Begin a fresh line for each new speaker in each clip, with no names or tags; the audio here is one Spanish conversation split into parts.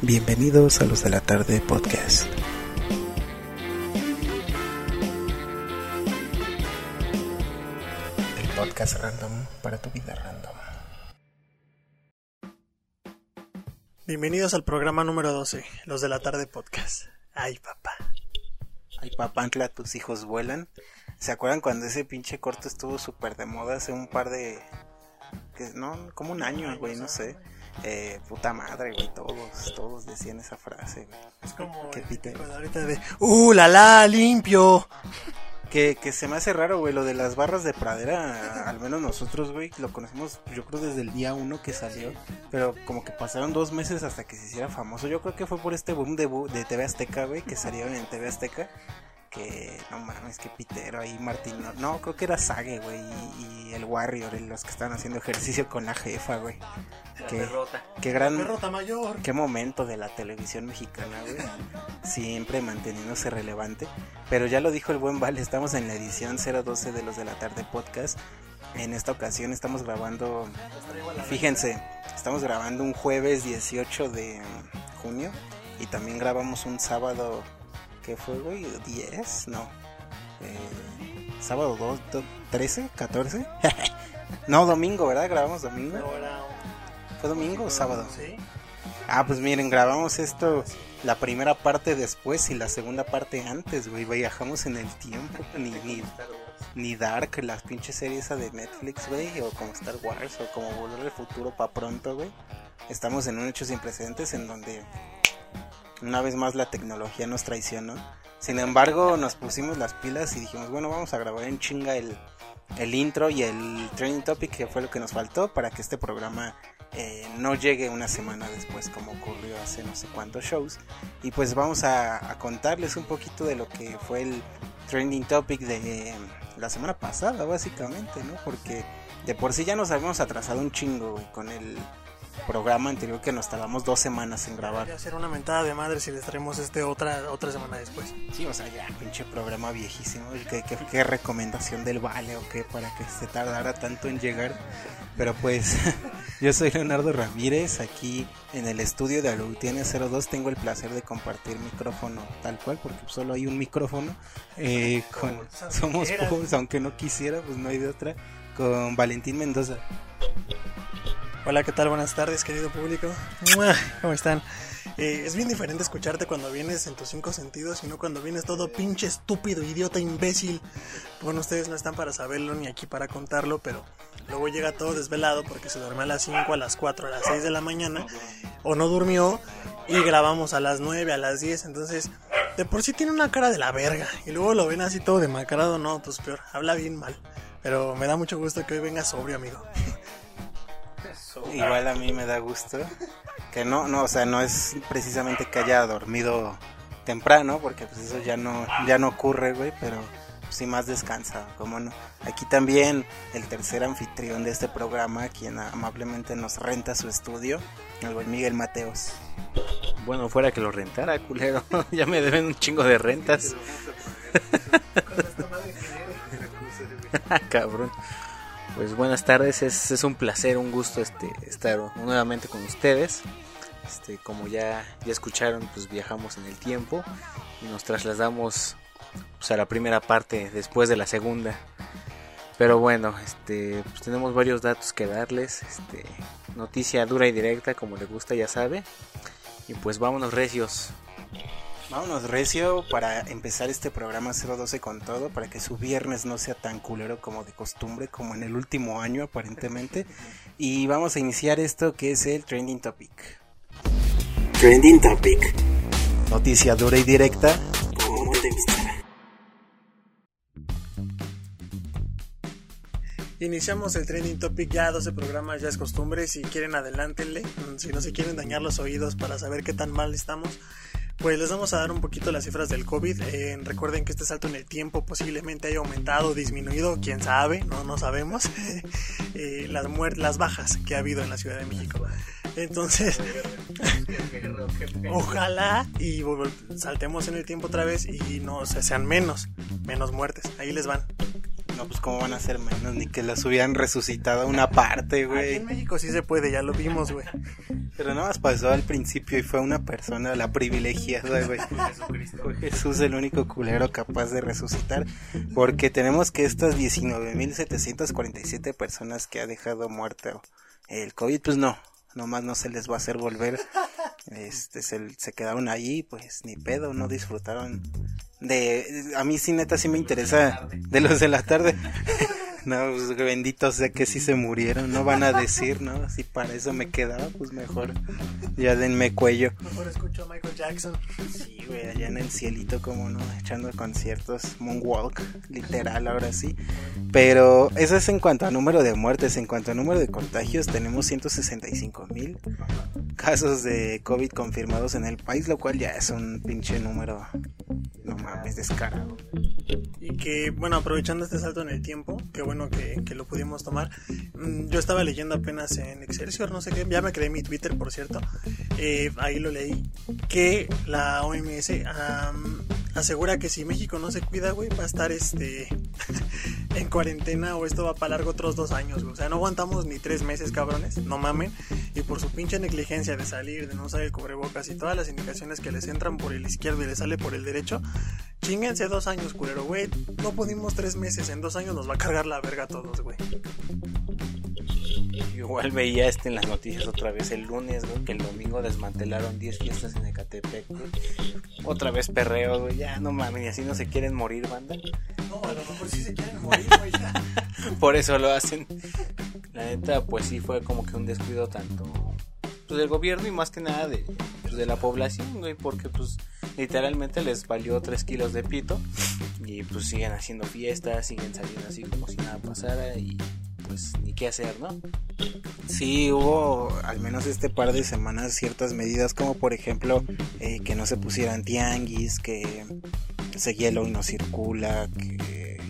Bienvenidos a los de la tarde podcast. El podcast random para tu vida random.
Bienvenidos al programa número 12, los de la tarde podcast. Ay, papá.
Ay, papantla, tus hijos vuelan. ¿Se acuerdan cuando ese pinche corto estuvo súper de moda hace un par de... que no, como un año, güey, no sé. Eh, puta madre, güey, todos, todos decían esa frase, güey.
Es como
Qué pite.
ahorita de ¡Uh, la la, limpio!
Que, que se me hace raro, güey, lo de las barras de pradera, al menos nosotros, güey, lo conocemos, yo creo desde el día uno que salió, pero como que pasaron dos meses hasta que se hiciera famoso. Yo creo que fue por este boom de, de TV Azteca, güey, que salieron en TV Azteca, que no mames, que pitero ahí, Martín, no, no, creo que era Sage, güey, y, y el Warrior, y los que estaban haciendo ejercicio con la jefa, güey. Qué, qué gran...
Perrota mayor.
Qué momento de la televisión mexicana, güey. Siempre manteniéndose relevante. Pero ya lo dijo el buen Vale, estamos en la edición 012 de los de la tarde podcast. En esta ocasión estamos grabando, fíjense, estamos grabando un jueves 18 de junio y también grabamos un sábado, ¿qué fue, güey? ¿10? No. Eh, sábado 2, 13, 14. no, domingo, ¿verdad? Grabamos domingo. ¿Fue domingo o sábado?
Sí.
Ah, pues miren, grabamos esto, la primera parte después y la segunda parte antes, güey. Viajamos en el tiempo, ni, ni, ni Dark, las pinches series esa de Netflix, güey, o como Star Wars, o como Volver al Futuro pa' pronto, güey. Estamos en un hecho sin precedentes en donde una vez más la tecnología nos traicionó. Sin embargo, nos pusimos las pilas y dijimos, bueno, vamos a grabar en chinga el, el intro y el training topic, que fue lo que nos faltó para que este programa eh, no llegue una semana después como ocurrió hace no sé cuántos shows y pues vamos a, contarles un poquito de lo que fue el trending topic de la semana pasada básicamente no porque de por sí ya nos habíamos atrasado un chingo con el programa anterior que nos tardamos dos semanas en grabar
Voy a hacer una mentada de madre si les traemos este otra otra semana después.
sí o sea ya pinche programa viejísimo ¿Qué, qué, qué recomendación del vale o qué para que se tardara tanto en llegar pero pues yo soy Leonardo Ramírez, aquí en el estudio de Alutiene 02 tengo el placer de compartir micrófono tal cual, porque solo hay un micrófono. eh, con, somos pobres, aunque no quisiera, pues no hay de otra. Con Valentín Mendoza.
Hola, ¿qué tal? Buenas tardes, querido público. ¿Cómo están? Eh, es bien diferente escucharte cuando vienes en tus cinco sentidos y no cuando vienes todo pinche estúpido, idiota, imbécil. Bueno, ustedes no están para saberlo ni aquí para contarlo, pero luego llega todo desvelado porque se duerme a las 5, a las 4, a las 6 de la mañana o no durmió y grabamos a las 9, a las 10. Entonces, de por sí tiene una cara de la verga y luego lo ven así todo demacrado, no, pues peor, habla bien mal. Pero me da mucho gusto que hoy venga sobrio, amigo.
Igual a mí me da gusto. Que no, no, o sea, no es precisamente que haya dormido temprano, porque pues eso ya no, ya no ocurre, güey, pero sí más descansa, como no. Aquí también el tercer anfitrión de este programa, quien amablemente nos renta su estudio, el buen Miguel Mateos.
Bueno, fuera que lo rentara, culero. ya me deben un chingo de rentas. Cabrón. Pues buenas tardes, es, es un placer, un gusto este estar nuevamente con ustedes. Este, como ya, ya escucharon, pues viajamos en el tiempo y nos trasladamos pues, a la primera parte después de la segunda. Pero bueno, este, pues tenemos varios datos que darles. Este, noticia dura y directa, como le gusta, ya sabe. Y pues vámonos recios.
Vámonos recio para empezar este programa 012 con todo, para que su viernes no sea tan culero como de costumbre, como en el último año aparentemente. Y vamos a iniciar esto que es el Trending Topic. Trending Topic. Noticia dura y directa. Como te.
Iniciamos el trending topic ya 12 programas, ya es costumbre. Si quieren, adelántenle. Si no se quieren dañar los oídos para saber qué tan mal estamos, pues les vamos a dar un poquito las cifras del COVID. Eh, recuerden que este salto en el tiempo posiblemente haya aumentado o disminuido, quién sabe, no, no sabemos. Eh, las, las bajas que ha habido en la Ciudad de México. Entonces, ojalá y saltemos en el tiempo otra vez y no sean menos, menos muertes. Ahí les van.
No, pues cómo van a ser menos, ni que las hubieran resucitado a una parte,
Aquí
güey.
en México sí se puede, ya lo vimos, güey.
Pero nada más pasó al principio y fue una persona, la privilegiada, güey. Jesús el único culero capaz de resucitar. Porque tenemos que estas 19.747 personas que ha dejado muerto el COVID, pues no, nomás no se les va a hacer volver. Este, se, se quedaron ahí, pues ni pedo, no disfrutaron de... A mí sí, neta, sí me interesa de los de la tarde. No, pues benditos sea que sí se murieron, no van a decir, ¿no? Si para eso me quedaba, pues mejor ya denme cuello.
Mejor escucho a Michael Jackson.
Sí, güey, allá en el cielito, como no, echando conciertos, moonwalk, literal, ahora sí. Pero eso es en cuanto a número de muertes, en cuanto a número de contagios, tenemos 165 mil casos de COVID confirmados en el país, lo cual ya es un pinche número, no mames, descarado.
Y que, bueno, aprovechando este salto en el tiempo, qué bueno que, que lo pudimos tomar. Mm, Yo estaba leyendo apenas en Excelsior, no sé qué, ya me creé mi Twitter, por cierto. eh, ahí lo leí. Que la OMS am, asegura que si México no se cuida, güey, va a estar este en cuarentena o esto va para largo otros dos años, güey. O sea, no aguantamos ni tres meses, cabrones, no mamen. Y por su pinche negligencia de salir, de no usar el cubrebocas y todas las indicaciones que les entran por el izquierdo y les sale por el derecho, Chinguense dos años, culero, güey. No pudimos tres meses. En dos años nos va a cargar la verga a todos, güey.
Igual veía este en las noticias otra vez el lunes, güey, que el domingo desmantelaron 10 fiestas en Ecatepec, güey. Otra vez perreo, güey. Ya no mames, y así no se quieren morir, banda.
No, a lo mejor sí se quieren morir, güey. ya.
Por eso lo hacen. La neta, pues sí fue como que un descuido tanto pues, del gobierno y más que nada de, pues, de la población, güey, porque pues literalmente les valió 3 kilos de pito y pues siguen haciendo fiestas, siguen saliendo así como si nada pasara y pues ni qué hacer, ¿no?
Sí, hubo al menos este par de semanas ciertas medidas como por ejemplo eh, que no se pusieran tianguis, que ese hielo no circula, que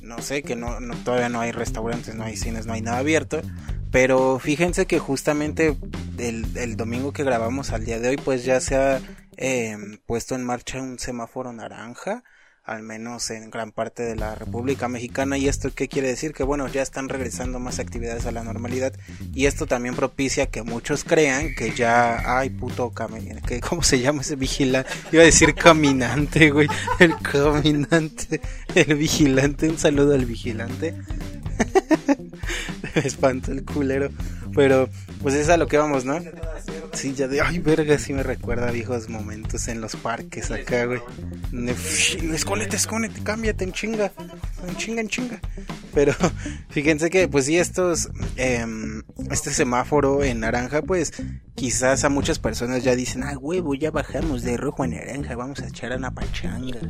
no sé, que no, todavía no hay restaurantes, no hay cines, no hay nada abierto. Pero fíjense que justamente el, el domingo que grabamos al día de hoy pues ya se ha eh, puesto en marcha un semáforo naranja al menos en gran parte de la República Mexicana. ¿Y esto qué quiere decir? Que bueno, ya están regresando más actividades a la normalidad. Y esto también propicia que muchos crean que ya, ay puto que ¿cómo se llama ese vigilante? Iba a decir caminante, güey. El caminante, el vigilante, un saludo al vigilante. Me espanta el culero. Pero, pues es a lo que vamos, ¿no? Sí, ya de, ay, verga, sí me recuerda viejos momentos en los parques acá, güey. Escónete, escónete, cámbiate en chinga. En chinga, en chinga. Pero fíjense que, pues sí, estos, em, este semáforo en naranja, pues quizás a muchas personas ya dicen, ah, huevo, ya bajamos de rojo a naranja, vamos a echar a una pachanga.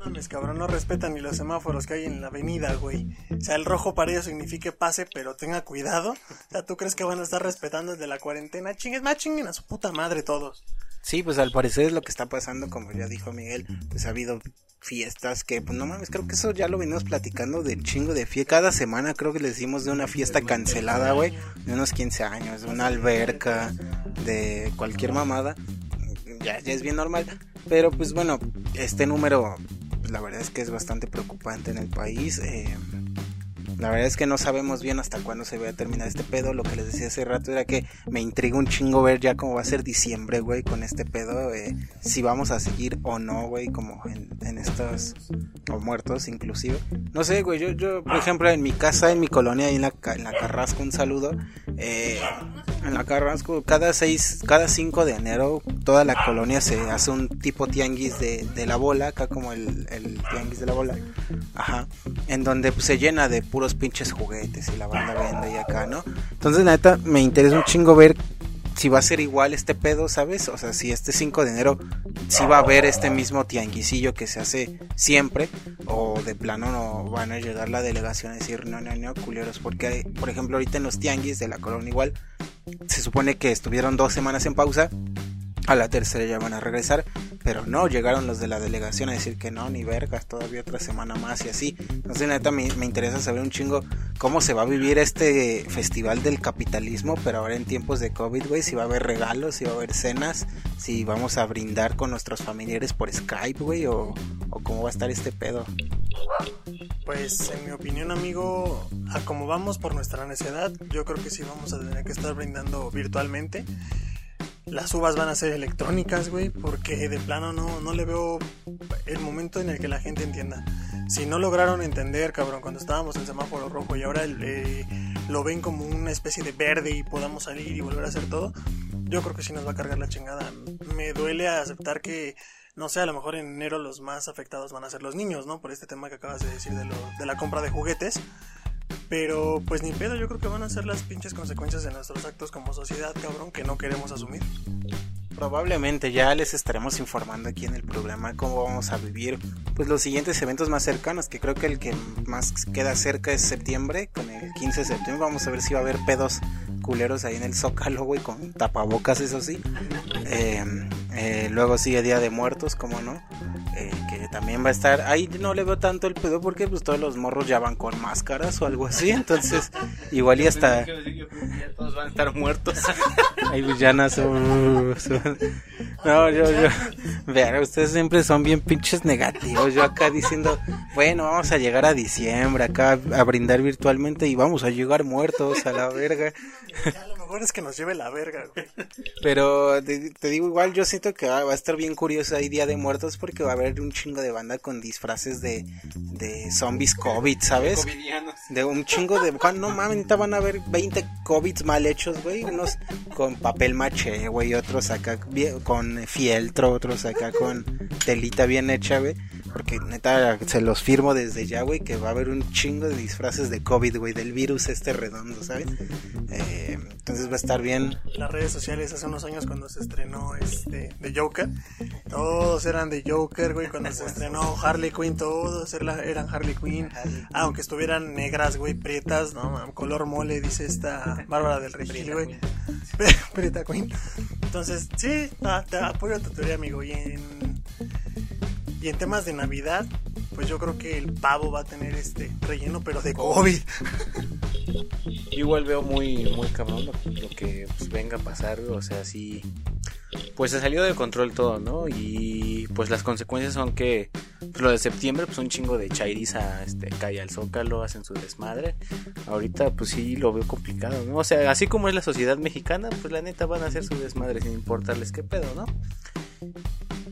Mames, cabrón, no respetan ni los semáforos que hay en la avenida, güey. O sea, el rojo para ellos significa pase, pero tenga cuidado. O sea, ¿tú crees que van a estar respetando el de la cuarentena? Chingues, más chinguen a su puta madre todos.
Sí, pues al parecer es lo que está pasando, como ya dijo Miguel, pues ha habido fiestas que, pues no mames, creo que eso ya lo venimos platicando del chingo de fiesta. Cada semana creo que le decimos de una fiesta cancelada, güey, de unos 15 años, de una alberca, de cualquier mamada. Ya, ya es bien normal. Pero pues bueno, este número, pues, la verdad es que es bastante preocupante en el país. eh, la verdad es que no sabemos bien hasta cuándo se va a terminar este pedo. Lo que les decía hace rato era que me intriga un chingo ver ya cómo va a ser diciembre, güey, con este pedo. eh, si vamos a seguir o no, güey, como en, en estos, o muertos inclusive. No sé, güey, yo, yo, por ejemplo, en mi casa, en mi colonia, ahí en la, en la Carrasco, un saludo. eh, en la Carrasco, cada seis, cada 5 de enero, toda la colonia se hace un tipo tianguis de, de la bola, acá como el, el tianguis de la bola. Ajá. En donde pues, se llena de puros pinches juguetes y la banda vende y acá, ¿no? Entonces, la neta, me interesa un chingo ver si va a ser igual este pedo, ¿sabes? O sea, si este 5 de enero si va a haber este mismo tianguisillo que se hace siempre o de plano no van a llegar la delegación a decir no, no, no, culeros, porque por ejemplo ahorita en los tianguis de la colonia igual se supone que estuvieron dos semanas en pausa a la tercera ya van a regresar Pero no, llegaron los de la delegación a decir que no, ni vergas, todavía otra semana más y así. Entonces, neta, me, me interesa saber un chingo cómo se va a vivir este festival del capitalismo, pero ahora en tiempos de COVID, güey, si va a haber regalos, si va a haber cenas, si vamos a brindar con nuestros familiares por Skype, güey, o, o cómo va a estar este pedo.
Pues en mi opinión, amigo, a como vamos por nuestra necedad, yo creo que sí vamos a tener que estar brindando virtualmente. Las uvas van a ser electrónicas, güey, porque de plano no, no le veo el momento en el que la gente entienda. Si no lograron entender, cabrón, cuando estábamos en semáforo rojo y ahora eh, lo ven como una especie de verde y podamos salir y volver a hacer todo, yo creo que sí nos va a cargar la chingada. Me duele aceptar que no sé, a lo mejor en enero los más afectados van a ser los niños, ¿no? Por este tema que acabas de decir de, la compra de juguetes. Pero pues ni pedo, yo creo que van a ser las pinches consecuencias de nuestros actos como sociedad, cabrón, que no queremos asumir.
Probablemente ya les estaremos informando aquí en el programa cómo vamos a vivir pues los siguientes eventos más cercanos, que creo que el que más queda cerca es septiembre, con el 15 de septiembre vamos a ver si va a haber pedos culeros ahí en el Zócalo, güey, con tapabocas, eso sí. Eh, eh, luego sigue Día de Muertos, como no, eh, que también va a estar. Ahí no le veo tanto el pedo porque pues todos los morros ya van con máscaras o algo así, entonces igual y hasta
todos van a estar muertos.
ahí pues ya no son- No, yo, yo, vean, ustedes siempre son bien pinches negativos. Yo acá diciendo, bueno, vamos a llegar a diciembre, acá a brindar virtualmente y vamos a llegar muertos a la verga.
Mejor es que nos lleve la verga, güey.
Pero te, te digo igual, yo siento que va, va a estar bien curioso ahí Día de Muertos porque va a haber un chingo de banda con disfraces de, de zombies COVID, ¿sabes? De un chingo de... Juan, No mames, ahorita van a haber 20 COVIDs mal hechos, güey. Unos con papel maché, güey. Otros acá con fieltro, otros acá con telita bien hecha, güey. Porque neta, se los firmo desde ya, güey, que va a haber un chingo de disfraces de COVID, güey, del virus este redondo, ¿sabes? Eh, entonces va a estar bien.
Las redes sociales hace unos años cuando se estrenó este de Joker, todos eran de Joker, güey. Cuando se estrenó Harley Quinn, todos era- eran Harley Quinn. Aunque estuvieran negras, güey, prietas, no, color mole, dice esta Bárbara del Regil, güey. Prieta Queen. Entonces, sí, ah, te apoyo tu teoría, amigo. Y en, y en temas de Navidad, pues yo creo que el pavo va a tener este relleno, pero de COVID.
Igual veo muy, muy cabrón lo, que pues, venga a pasar, o sea, sí, pues se salió de control todo, ¿no? Y pues las consecuencias son que pues, lo de septiembre, pues un chingo de chairiza este, cae al zócalo, hacen su desmadre. Ahorita, pues sí lo veo complicado, ¿no? O sea, así como es la sociedad mexicana, pues la neta van a hacer su desmadre sin importarles qué pedo, ¿no?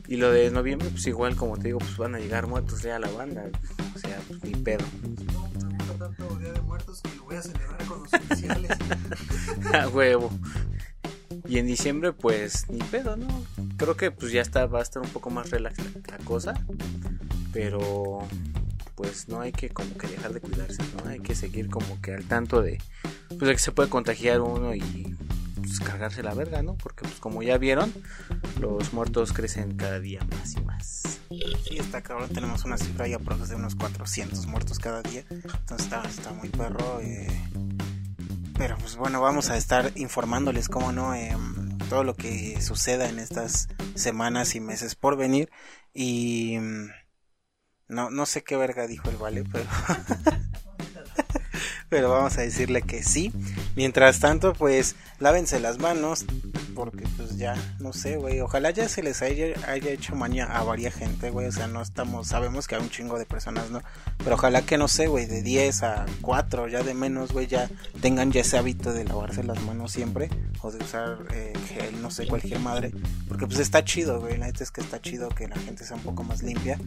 Y lo de noviembre, pues igual, como te digo, pues van a llegar muertos ya a la banda, o sea, pues ni pedo.
tanto Día de Muertos que lo voy a celebrar con los oficiales.
A huevo. Y en diciembre, pues, ni pedo, ¿no? Creo que pues ya está, va a estar un poco más relax la, la cosa. Pero pues no hay que como que dejar de cuidarse, ¿no? Hay que seguir como que al tanto de pues de que se puede contagiar uno y pues, cargarse la verga, ¿no? Porque pues como ya vieron, los muertos crecen cada día más y más.
Sí, está cabrón. Tenemos una cifra ya por de unos 400 muertos cada día. Entonces está, está muy perro. eh. Pero pues bueno, vamos a estar informándoles, cómo no, eh, todo lo que suceda en estas semanas y meses por venir. Y no, no sé qué verga dijo el Vale, pero... pero vamos a decirle que sí. Mientras tanto, pues lávense las manos, porque pues ya, no sé, güey, ojalá ya se les haya, hecho maña a varias gente, güey, o sea, no estamos, sabemos que hay un chingo de personas, ¿no? Pero ojalá que, no sé, güey, de 10 a 4, ya de menos, güey, ya tengan ya ese hábito de lavarse las manos siempre, o de usar eh, gel, no sé, cualquier madre, porque pues está chido, güey, la neta es que está chido que la gente sea un poco más limpia,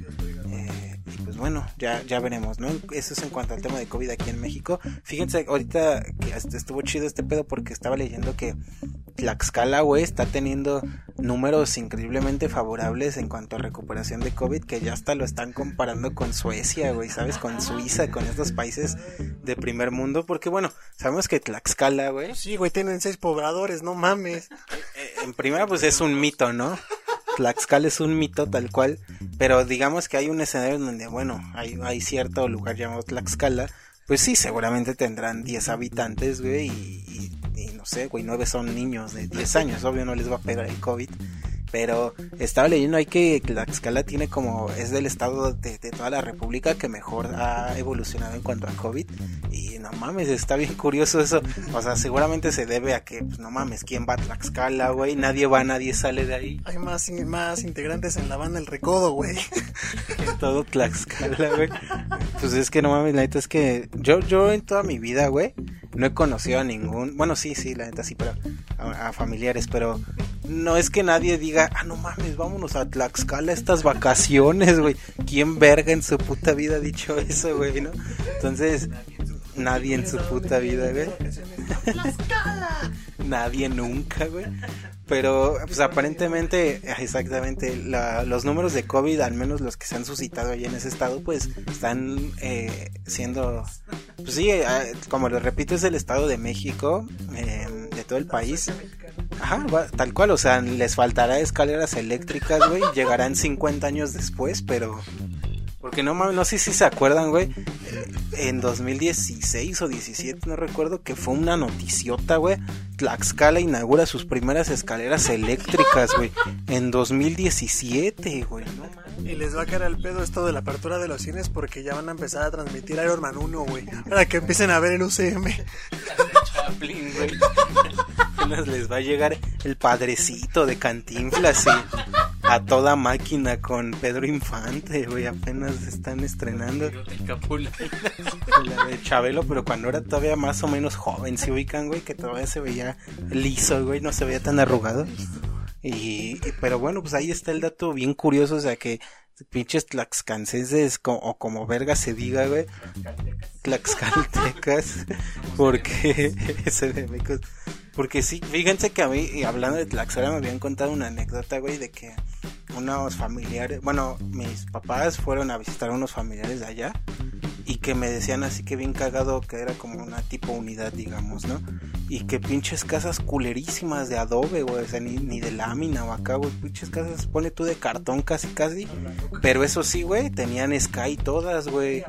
eh, y pues bueno, ya, ya veremos, ¿no? Eso es en cuanto al tema de COVID aquí en México. Fíjense, ahorita que estuvo chido este pedo porque estaba leyendo que Tlaxcala, güey, está teniendo números increíblemente favorables en cuanto a recuperación de COVID, que ya hasta lo están comparando con Suecia, güey, ¿sabes? Con Suiza, con estos países de primer mundo, porque bueno, sabemos que Tlaxcala, güey,
Sí, güey, tienen seis pobladores, no mames.
eh, en primera pues es un mito, ¿no? Tlaxcala es un mito tal cual, pero digamos que hay un escenario en donde, bueno, hay, hay cierto lugar llamado Tlaxcala, pues sí, seguramente tendrán 10 habitantes, güey, y, y- y no sé, güey, 9 son niños de 10 años, obvio no les va a pegar el COVID. Pero estaba leyendo ahí que Tlaxcala tiene como, es del estado de, de, toda la república que mejor ha evolucionado en cuanto a COVID. Y no mames, está bien curioso eso. O sea, seguramente se debe a que, pues no mames, ¿quién va a Tlaxcala, güey? Nadie va, nadie sale de ahí.
Hay más, más integrantes en la banda El Recodo, güey.
en todo Tlaxcala, güey. Pues es que no mames, la neta es que yo, yo en toda mi vida, güey, no he conocido a ningún, bueno, sí, sí, la neta sí, pero a, a familiares, pero no es que nadie diga, ah, no mames, vámonos a Tlaxcala estas vacaciones, güey. ¿Quién verga en su puta vida ha dicho eso, güey, no? Entonces, nadie en su puta vida, güey. nadie nunca, güey. Pero, pues aparentemente, exactamente, la, los números de COVID, al menos los que se han suscitado allá en ese estado, pues están eh, siendo, pues sí, eh, como les repito, es el estado de México, eh, de todo el país. Ajá, va, tal cual, o sea, les faltará escaleras eléctricas, güey, llegarán 50 años después, pero... Porque no mames, no sé si se acuerdan, güey. En 2016 o 17, no recuerdo, que fue una noticiota, güey. Tlaxcala inaugura sus primeras escaleras eléctricas, güey. En 2017, güey. No mames.
Y les va a caer al pedo esto de la apertura de los cines porque ya van a empezar a transmitir Iron Man 1, güey. Para que empiecen a ver el UCM.
Apenas les va a llegar el padrecito de Cantinflas, sí. A toda máquina con Pedro Infante, güey, apenas están estrenando. La de Chabelo, pero cuando era todavía más o menos joven, se ubican, güey, que todavía se veía liso, güey, no se veía tan arrugado. Y, pero bueno, pues ahí está el dato bien curioso, o sea que pinches tlaxcanceses o como verga se diga, güey. Tlaxcaltecas, porque porque sí, fíjense que a mí, hablando de Tlaxcala, me habían contado una anécdota, güey, de que unos familiares, bueno, mis papás fueron a visitar a unos familiares de allá y que me decían así que bien cagado que era como una tipo unidad, digamos, ¿no? Y que pinches casas culerísimas de adobe, güey, o sea, ni, ni de lámina o acá, güey, pinches casas, pone tú de cartón casi, casi, pero eso sí, güey, tenían Sky todas, güey.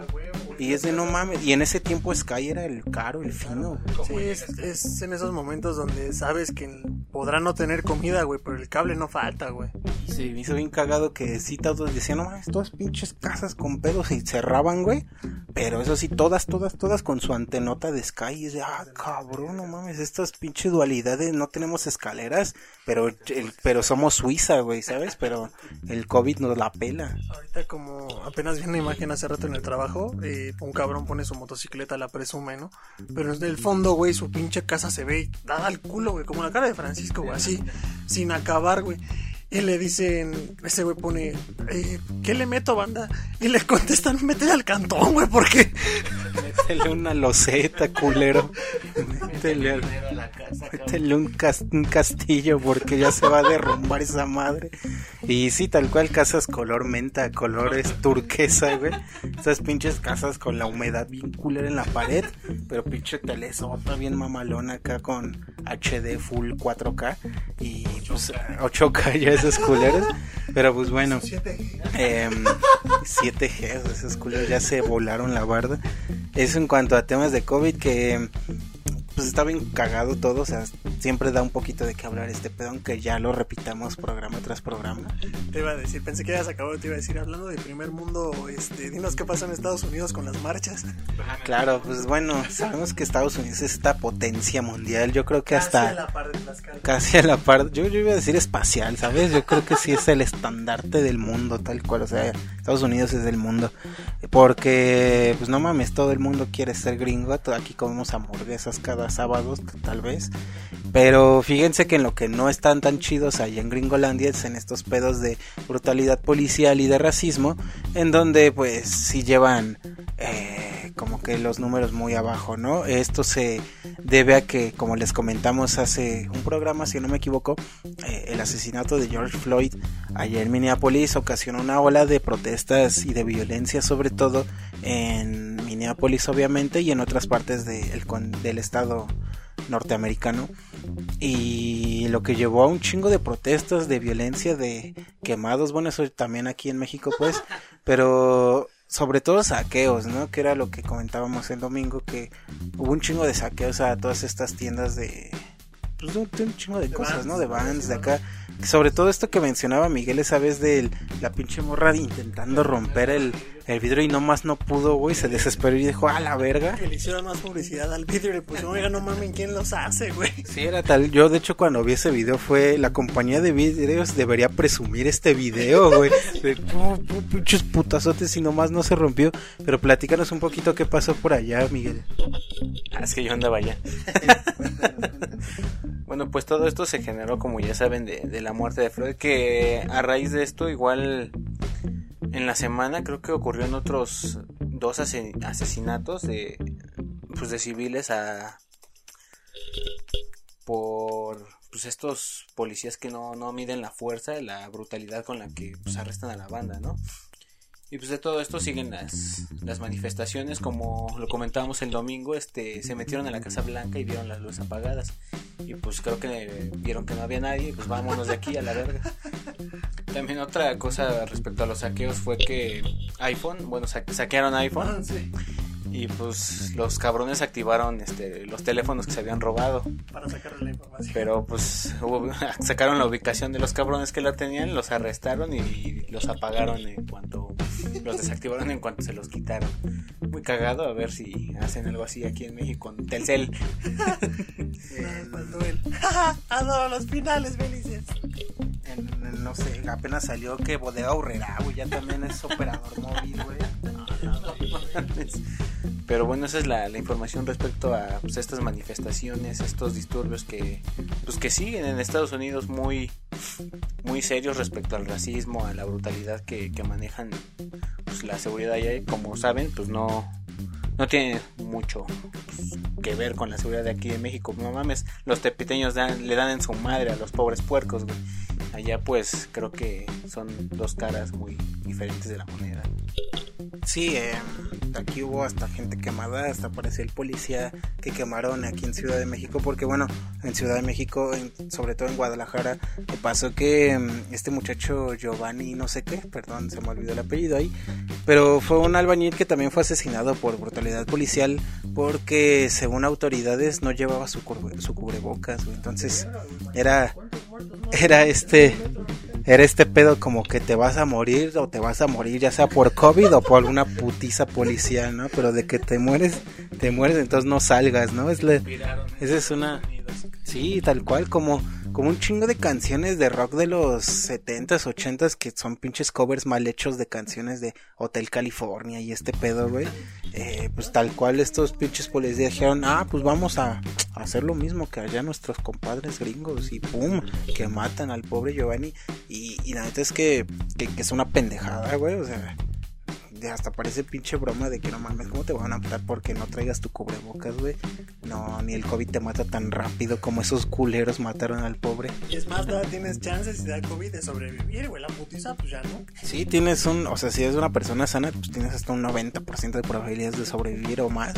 Y es de no mames. Y en ese tiempo Sky era el caro, el fino.
Sí, es, es, en esos momentos donde sabes que podrá no tener comida, güey, pero el cable no falta, güey.
Sí, me hizo bien cagado que sí todos decían, no mames, todas pinches casas con pedos y cerraban, güey. Pero eso sí, todas, todas, todas con su antenota de Sky. Y es de, ah, cabrón, no mames, estas pinches dualidades, no tenemos escaleras, pero, el, pero somos Suiza, güey, ¿sabes? Pero el COVID nos la pela.
Ahorita como apenas vi una imagen hace rato en el trabajo, eh, un cabrón pone su motocicleta, la presume, ¿no? Pero en el fondo, güey, su pinche casa se ve dada al culo, güey, como la cara de Francisco, güey, así, sin acabar, güey. Y le dicen, ese güey pone, eh, ¿qué le meto, banda? Y le contestan, métele al cantón, güey, porque...
Métele una loseta, culero. Métele, métele un, un, castillo porque ya se va a derrumbar esa madre. Y sí, tal cual, casas color menta, colores turquesa, güey. Esas pinches casas con la humedad bien culera en la pared, pero pinche telesota bien mamalona acá con HD full 4K y pues 8K ya esos culeros. Pero pues bueno, 7G, eh, esos culeros ya se volaron la barda. Eso en cuanto a temas de COVID que pues está bien cagado todo, o sea, siempre da un poquito de qué hablar este pedo, aunque ya lo repitamos programa tras programa.
Te iba a decir, pensé que ya se acabó, te iba a decir, hablando de primer mundo, este, dinos qué pasa en Estados Unidos con las marchas.
Claro, pues bueno, sabemos que Estados Unidos es esta potencia mundial, yo creo que hasta...
Casi a la par de las
Casi a la par, yo, yo iba a decir espacial, ¿sabes? Yo creo que sí es el estandarte del mundo, tal cual, o sea, Estados Unidos es del mundo, porque, pues no mames, todo el mundo quiere ser gringo, aquí comemos hamburguesas cada sábados, tal vez. Pero fíjense que en lo que no están tan chidos allá en Gringolandia es en estos pedos de brutalidad policial y de racismo, en donde pues si llevan eh, como que los números muy abajo, ¿no? Esto se debe a que, como les comentamos hace un programa, si no me equivoco, eh, el asesinato de George Floyd allá en Minneapolis ocasionó una ola de protestas y de violencia, sobre todo en Minneapolis obviamente y en otras partes de, el, del estado norteamericano y lo que llevó a un chingo de protestas, de violencia, de quemados, bueno, eso también aquí en México pues, pero sobre todo saqueos, ¿no? Que era lo que comentábamos el domingo, que hubo un chingo de saqueos a todas estas tiendas de pues, un chingo de, cosas, ¿no? De bands, de acá. Sobre todo esto que mencionaba Miguel esa vez de la pinche morra intentando romper el, el vidrio y nomás no pudo, güey, se desesperó y dijo, a la verga.
Que le hicieron más publicidad al vidrio y le pusieron, oiga, no mames, ¿quién los hace, güey?
Sí, era tal. Yo, de hecho, cuando vi ese video fue, la compañía de vidrios debería presumir este video, güey. De pinches putazotes y nomás no se rompió. Pero platícanos un poquito qué pasó por allá, Miguel.
Ah, es que yo andaba allá. bueno, pues todo esto se generó, como ya saben, de, de la muerte de Freud, que a raíz de esto igual en la semana creo que ocurrieron otros dos asesinatos de pues de civiles a por pues estos policías que no, no miden la fuerza, la brutalidad con la que pues arrestan a la banda, ¿no? Y pues de todo esto siguen las, las manifestaciones, como lo comentábamos el domingo, este, se metieron a la Casa Blanca y vieron las luces apagadas. Y pues creo que vieron que no había nadie, pues vámonos de aquí a la verga. También otra cosa respecto a los saqueos fue que iPhone, bueno, saquearon iPhone. Sí. Y pues los cabrones activaron este, los teléfonos que se habían robado.
Para sacarle la información.
Pero pues sacaron la ubicación de los cabrones que la tenían, los arrestaron y los apagaron en cuanto los desactivaron en cuanto se los quitaron. Muy cagado a ver si hacen algo así aquí en México con Telcel.
Adoro los finales felices.
no sé, apenas salió que Bodega Urrera, güey, ya también es operador móvil, güey.
Pero bueno, esa es la, información respecto a pues, estas manifestaciones, estos disturbios que, pues, que siguen en Estados Unidos muy, muy serios respecto al racismo, a la brutalidad que, manejan pues, la seguridad allá. Como saben, pues no, no tiene mucho pues, que ver con la seguridad de aquí de México. No mames, los tepiteños le dan en su madre a los pobres puercos, Allá pues creo que son dos caras muy diferentes de la moneda.
Sí, eh, aquí hubo hasta gente quemada, hasta parecía el policía que quemaron aquí en Ciudad de México, porque bueno, en Ciudad de México, sobre todo en Guadalajara, pasó que mm, este muchacho Giovanni, no sé qué, perdón, se me olvidó el apellido ahí, pero fue un albañil que también fue asesinado por brutalidad policial porque según autoridades no llevaba su, su cubrebocas, entonces era, era este era este pedo como que te vas a morir o te vas a morir ya sea por COVID o por alguna putiza policial, ¿no? Pero de que te mueres, te mueres, entonces no salgas, ¿no? Es esa es una... Sí, tal cual, como, como un chingo de canciones de rock de los 70s, 80s que son pinches covers mal hechos de canciones de Hotel California y este pedo, güey. Eh, pues tal cual estos pinches policías dijeron, ah, pues vamos a, hacer lo mismo que allá nuestros compadres gringos y pum, que matan al pobre Giovanni. Y, la neta es que, que, que es una pendejada, güey, o sea hasta parece pinche broma de que no mames, ¿cómo te van a matar porque no traigas tu cubrebocas, güey? No, ni el COVID te mata tan rápido como esos culeros mataron al pobre.
Y es más, todavía tienes chances si da COVID de sobrevivir, güey. La putiza, pues ya no.
Sí, tienes un, o sea, si eres una persona sana, pues tienes hasta un 90% de probabilidades de sobrevivir o más.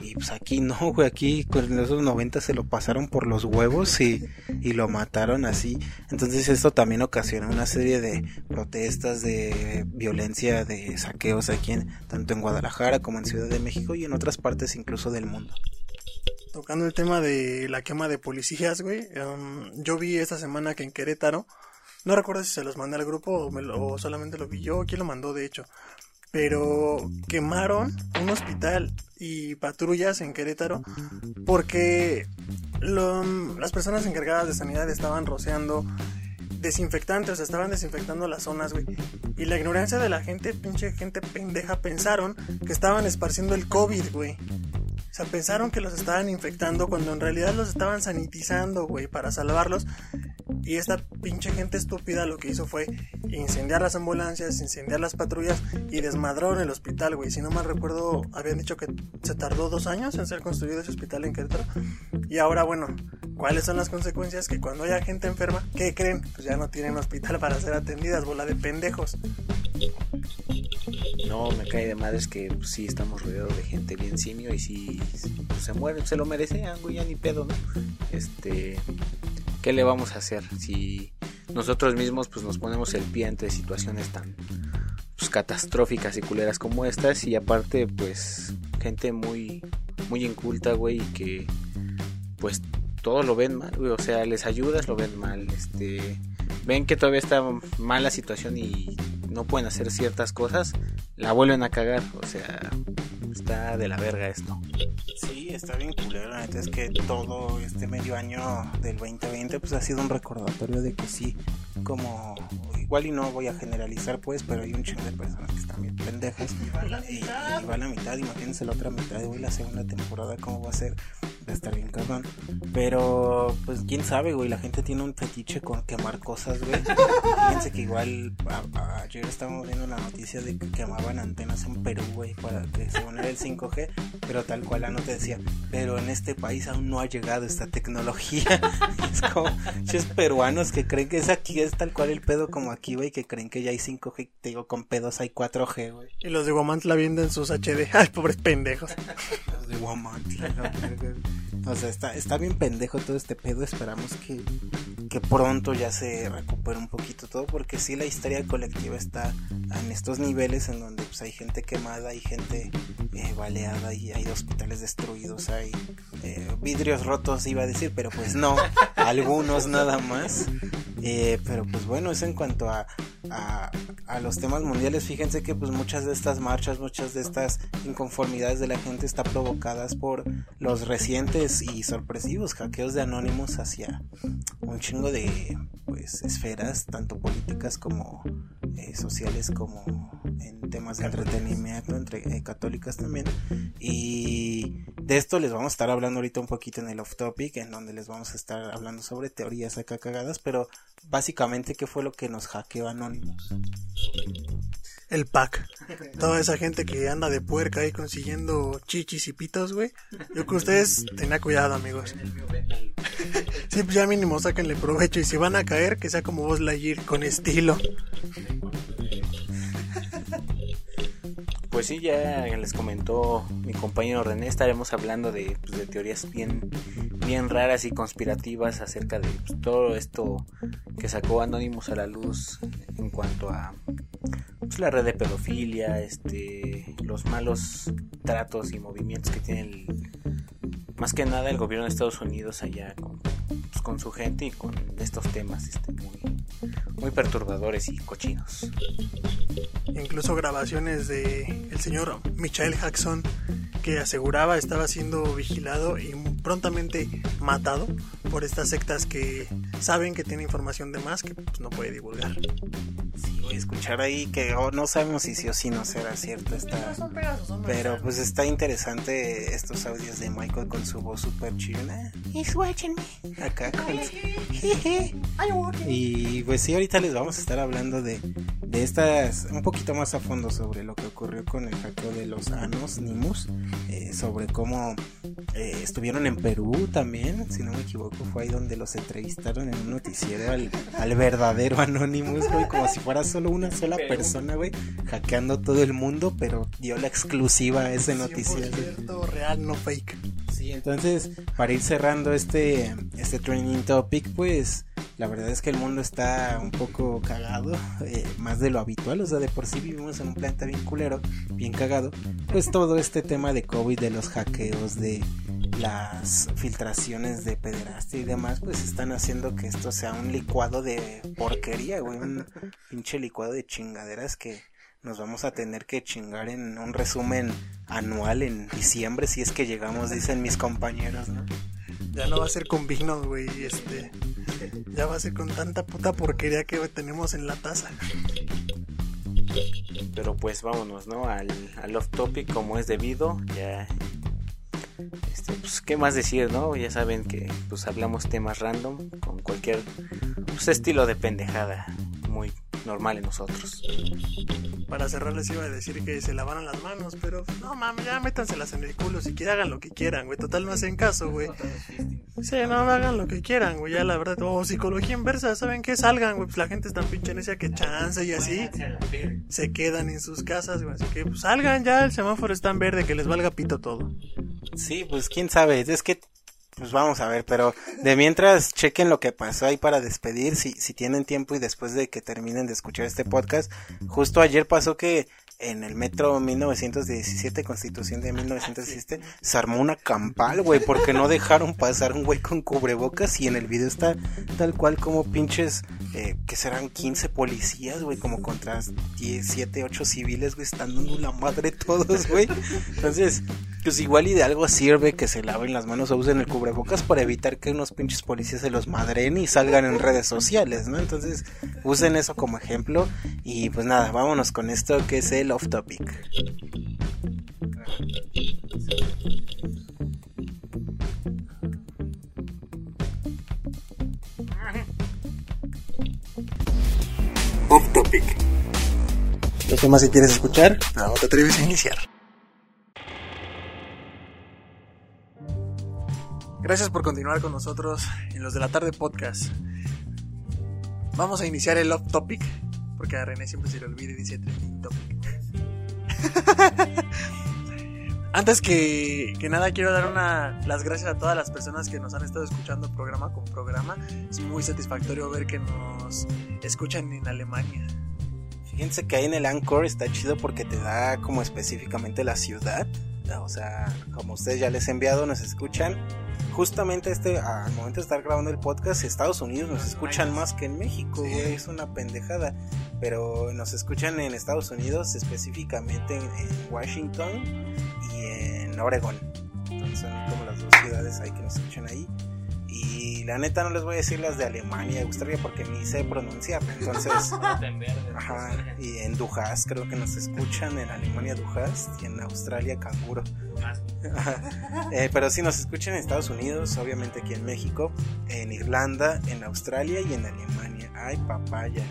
Y pues aquí no, güey, aquí con esos 90 se lo pasaron por los huevos y, y lo mataron así. Entonces esto también ocasionó una serie de protestas, de violencia, de saqueos aquí en, tanto en Guadalajara como en Ciudad de México y en otras partes incluso del mundo.
Tocando el tema de la quema de policías, güey, um, yo vi esta semana que en Querétaro, no recuerdo si se los mandé al grupo o, me lo, solamente lo vi yo, quién lo mandó de hecho, pero quemaron un hospital y patrullas en Querétaro porque las personas encargadas de sanidad estaban rociando desinfectantes, estaban desinfectando las zonas, güey. Y la ignorancia de la gente, pinche gente pendeja, pensaron que estaban esparciendo el COVID, güey. O sea, pensaron que los estaban infectando cuando en realidad los estaban sanitizando, güey, para salvarlos. Y esta pinche gente estúpida lo que hizo fue incendiar las ambulancias, incendiar las patrullas y desmadraron el hospital, güey. Si no mal recuerdo, habían dicho que se tardó dos años en ser construido ese hospital en Querétaro. Y ahora, bueno, ¿cuáles son las consecuencias? Que cuando haya gente enferma, ¿qué creen? Pues ya no tienen hospital para ser atendidas, bola de pendejos.
No, me cae de madres que pues, sí estamos rodeados de gente bien simio y si pues, se muere, se lo merece, güey, ya ni pedo, ¿no? Este, ¿qué le vamos a hacer si nosotros mismos pues nos ponemos el pie ante situaciones tan pues, catastróficas y culeras como estas y aparte pues gente muy muy inculta, güey, y que pues todo lo ven mal. O sea, les ayudas, lo ven mal. Este, ven que todavía está mal la situación y no pueden hacer ciertas cosas, la vuelven a cagar. O sea, está de la verga esto.
Sí, está bien culero. La es que todo este medio año del 2020 pues ha sido un recordatorio de que sí, como igual y no voy a generalizar pues, pero hay un chingo de personas que están bien pendejas y mitad, y, va la mitad imagínense la otra mitad de hoy la segunda temporada cómo va a ser, a estar bien cabrón. Pero pues quién sabe, güey, la gente tiene un fetiche con quemar cosas, güey. Fíjense que igual ayer estábamos viendo la noticia de que quemaban antenas en Perú, güey, para que se uniera el 5G, pero tal cual la nota decía, pero en este país aún no ha llegado esta tecnología. es como chis peruanos que creen que es aquí, es tal cual el pedo como aquí, güey, que creen que ya hay 5G, te digo, con pedos hay 4G, güey.
Y los de Guamantla viendo sus HD. Ay, pobres pendejos.
los de Guamantla, O sea, está, está bien pendejo todo este pedo. Esperamos que, que pronto ya se recupere un poquito todo. Porque sí, la historia colectiva está en estos niveles en donde pues, hay gente quemada, hay gente eh, baleada y hay hospitales destruidos, hay eh, vidrios rotos, iba a decir, pero pues no, algunos nada más. Eh, pero pues bueno, eso en cuanto a, a, a, los temas mundiales, fíjense que pues muchas de estas marchas, muchas de estas inconformidades de la gente está provocadas por los recientes y sorpresivos hackeos de anónimos hacia un chingo de pues esferas, tanto políticas como eh, sociales como en temas de entretenimiento, entre eh, católicas también. Y de esto les vamos a estar hablando ahorita un poquito en el off topic, en donde les vamos a estar hablando sobre teorías acá cagadas, pero básicamente qué fue lo que nos hackeó Anonymous.
El pack. Toda esa gente que anda de puerca ahí consiguiendo chichis y pitos, güey. Yo que ustedes tengan cuidado, amigos. Sí, pues ya mínimo sáquenle provecho y si van a caer, que sea como vos Lightyear, con estilo.
Pues sí, ya les comentó mi compañero René, estaremos hablando de, pues, de teorías bien, bien raras y conspirativas acerca de pues, todo esto que sacó Anonymous a la luz en cuanto a pues, la red de pedofilia, este, los malos tratos y movimientos que tiene el, más que nada el gobierno de Estados Unidos allá con, pues, con su gente y con estos temas este, muy, muy perturbadores y cochinos.
Incluso grabaciones de el señor Michael Jackson que aseguraba estaba siendo vigilado y prontamente matado por estas sectas que saben que tiene información de más que pues, no puede divulgar.
Sí, voy a escuchar ahí que oh, no sabemos si sí o si no será cierto. Está, pero pues está interesante estos audios de Michael con su voz super chila.
He's watching me.
Acá con Y pues sí, ahorita les vamos a estar hablando de, de estas, un poquito más a fondo sobre lo que ocurrió con el hackeo de los Anos Nimus, eh, sobre cómo eh, estuvieron en Perú también, si no me equivoco, fue ahí donde los entrevistaron en un noticiero al, al verdadero Anonymous, güey, como si fuera solo una sola persona, güey, hackeando todo el mundo, pero dio la exclusiva a ese noticiero.
real, no fake.
Sí, entonces, para ir cerrando este, este training topic, pues la verdad es que el mundo está un poco cagado, eh, más de lo habitual, o sea, de por sí vivimos en un planeta bien culero, bien cagado, pues todo este tema de COVID, de los hackeos, de las filtraciones de pederastia y demás, pues están haciendo que esto sea un licuado de porquería, güey, un pinche licuado de chingaderas que nos vamos a tener que chingar en un resumen anual en diciembre si es que llegamos, dicen mis compañeros, ¿no?
Ya no va a ser con vinos, güey, este ya va a ser con tanta puta porquería que tenemos en la taza.
Pero pues vámonos, ¿no? Al, al off topic como es debido. Ya. Este, pues, ¿qué más decir, no? Ya saben que pues hablamos temas random con cualquier pues, estilo de pendejada muy normal en nosotros.
Para cerrar les iba a decir que se lavaran las manos, pero no mames, ya métanselas en el culo, si quieren hagan lo que quieran, güey, total no hacen caso, güey. Sí, no hagan lo que quieran, güey, ya la verdad, o psicología inversa, ¿saben qué? Salgan, güey, pues la gente es tan pinche necia que chance y así se quedan en sus casas, güey, así que pues, salgan ya, el semáforo está en verde, que les valga pito todo.
Sí, pues quién sabe, es que pues vamos a ver, pero de mientras chequen lo que pasó ahí para despedir, si, si tienen tiempo y después de que terminen de escuchar este podcast, justo ayer pasó que en el metro 1917, constitución de 1917, se armó una campal, güey, porque no dejaron pasar un güey con cubrebocas y en el video está tal cual como pinches, eh, que serán 15 policías, güey, como contra 10, 7, 8 civiles, güey, están dando la madre todos, güey. Entonces, pues igual y de algo sirve que se laven las manos o usen el cubrebocas para evitar que unos pinches policías se los madren y salgan en redes sociales, ¿no? Entonces, usen eso como ejemplo y pues nada, vámonos con esto que es el off topic. Off topic.
Los temas que quieres escuchar, no te atreves a iniciar. Gracias por continuar con nosotros en los de la tarde podcast. Vamos a iniciar el off topic, porque a René siempre se le olvida y dice trending topic. Antes que, que nada, quiero dar una, las gracias a todas las personas que nos han estado escuchando programa con programa. Es muy satisfactorio ver que nos escuchan en Alemania.
Fíjense que ahí en el Anchor está chido porque te da como específicamente la ciudad. O sea, como ustedes ya les he enviado, nos escuchan. Justamente este, al momento de estar grabando el podcast, Estados Unidos nos escuchan más que en México, güey. Es una pendejada. Pero nos escuchan en Estados Unidos, específicamente en, en Washington y en Oregon. Entonces son como las dos ciudades ahí que nos escuchan ahí. Y la neta no les voy a decir las de Alemania y Australia porque ni sé pronunciar. Entonces, ajá, y en Dujas creo que nos escuchan en Alemania Dujas y en Australia Canguro. Eh, pero sí nos escuchan en Estados Unidos, obviamente aquí en México, en Irlanda, en Australia y en Alemania. Ay, papaya.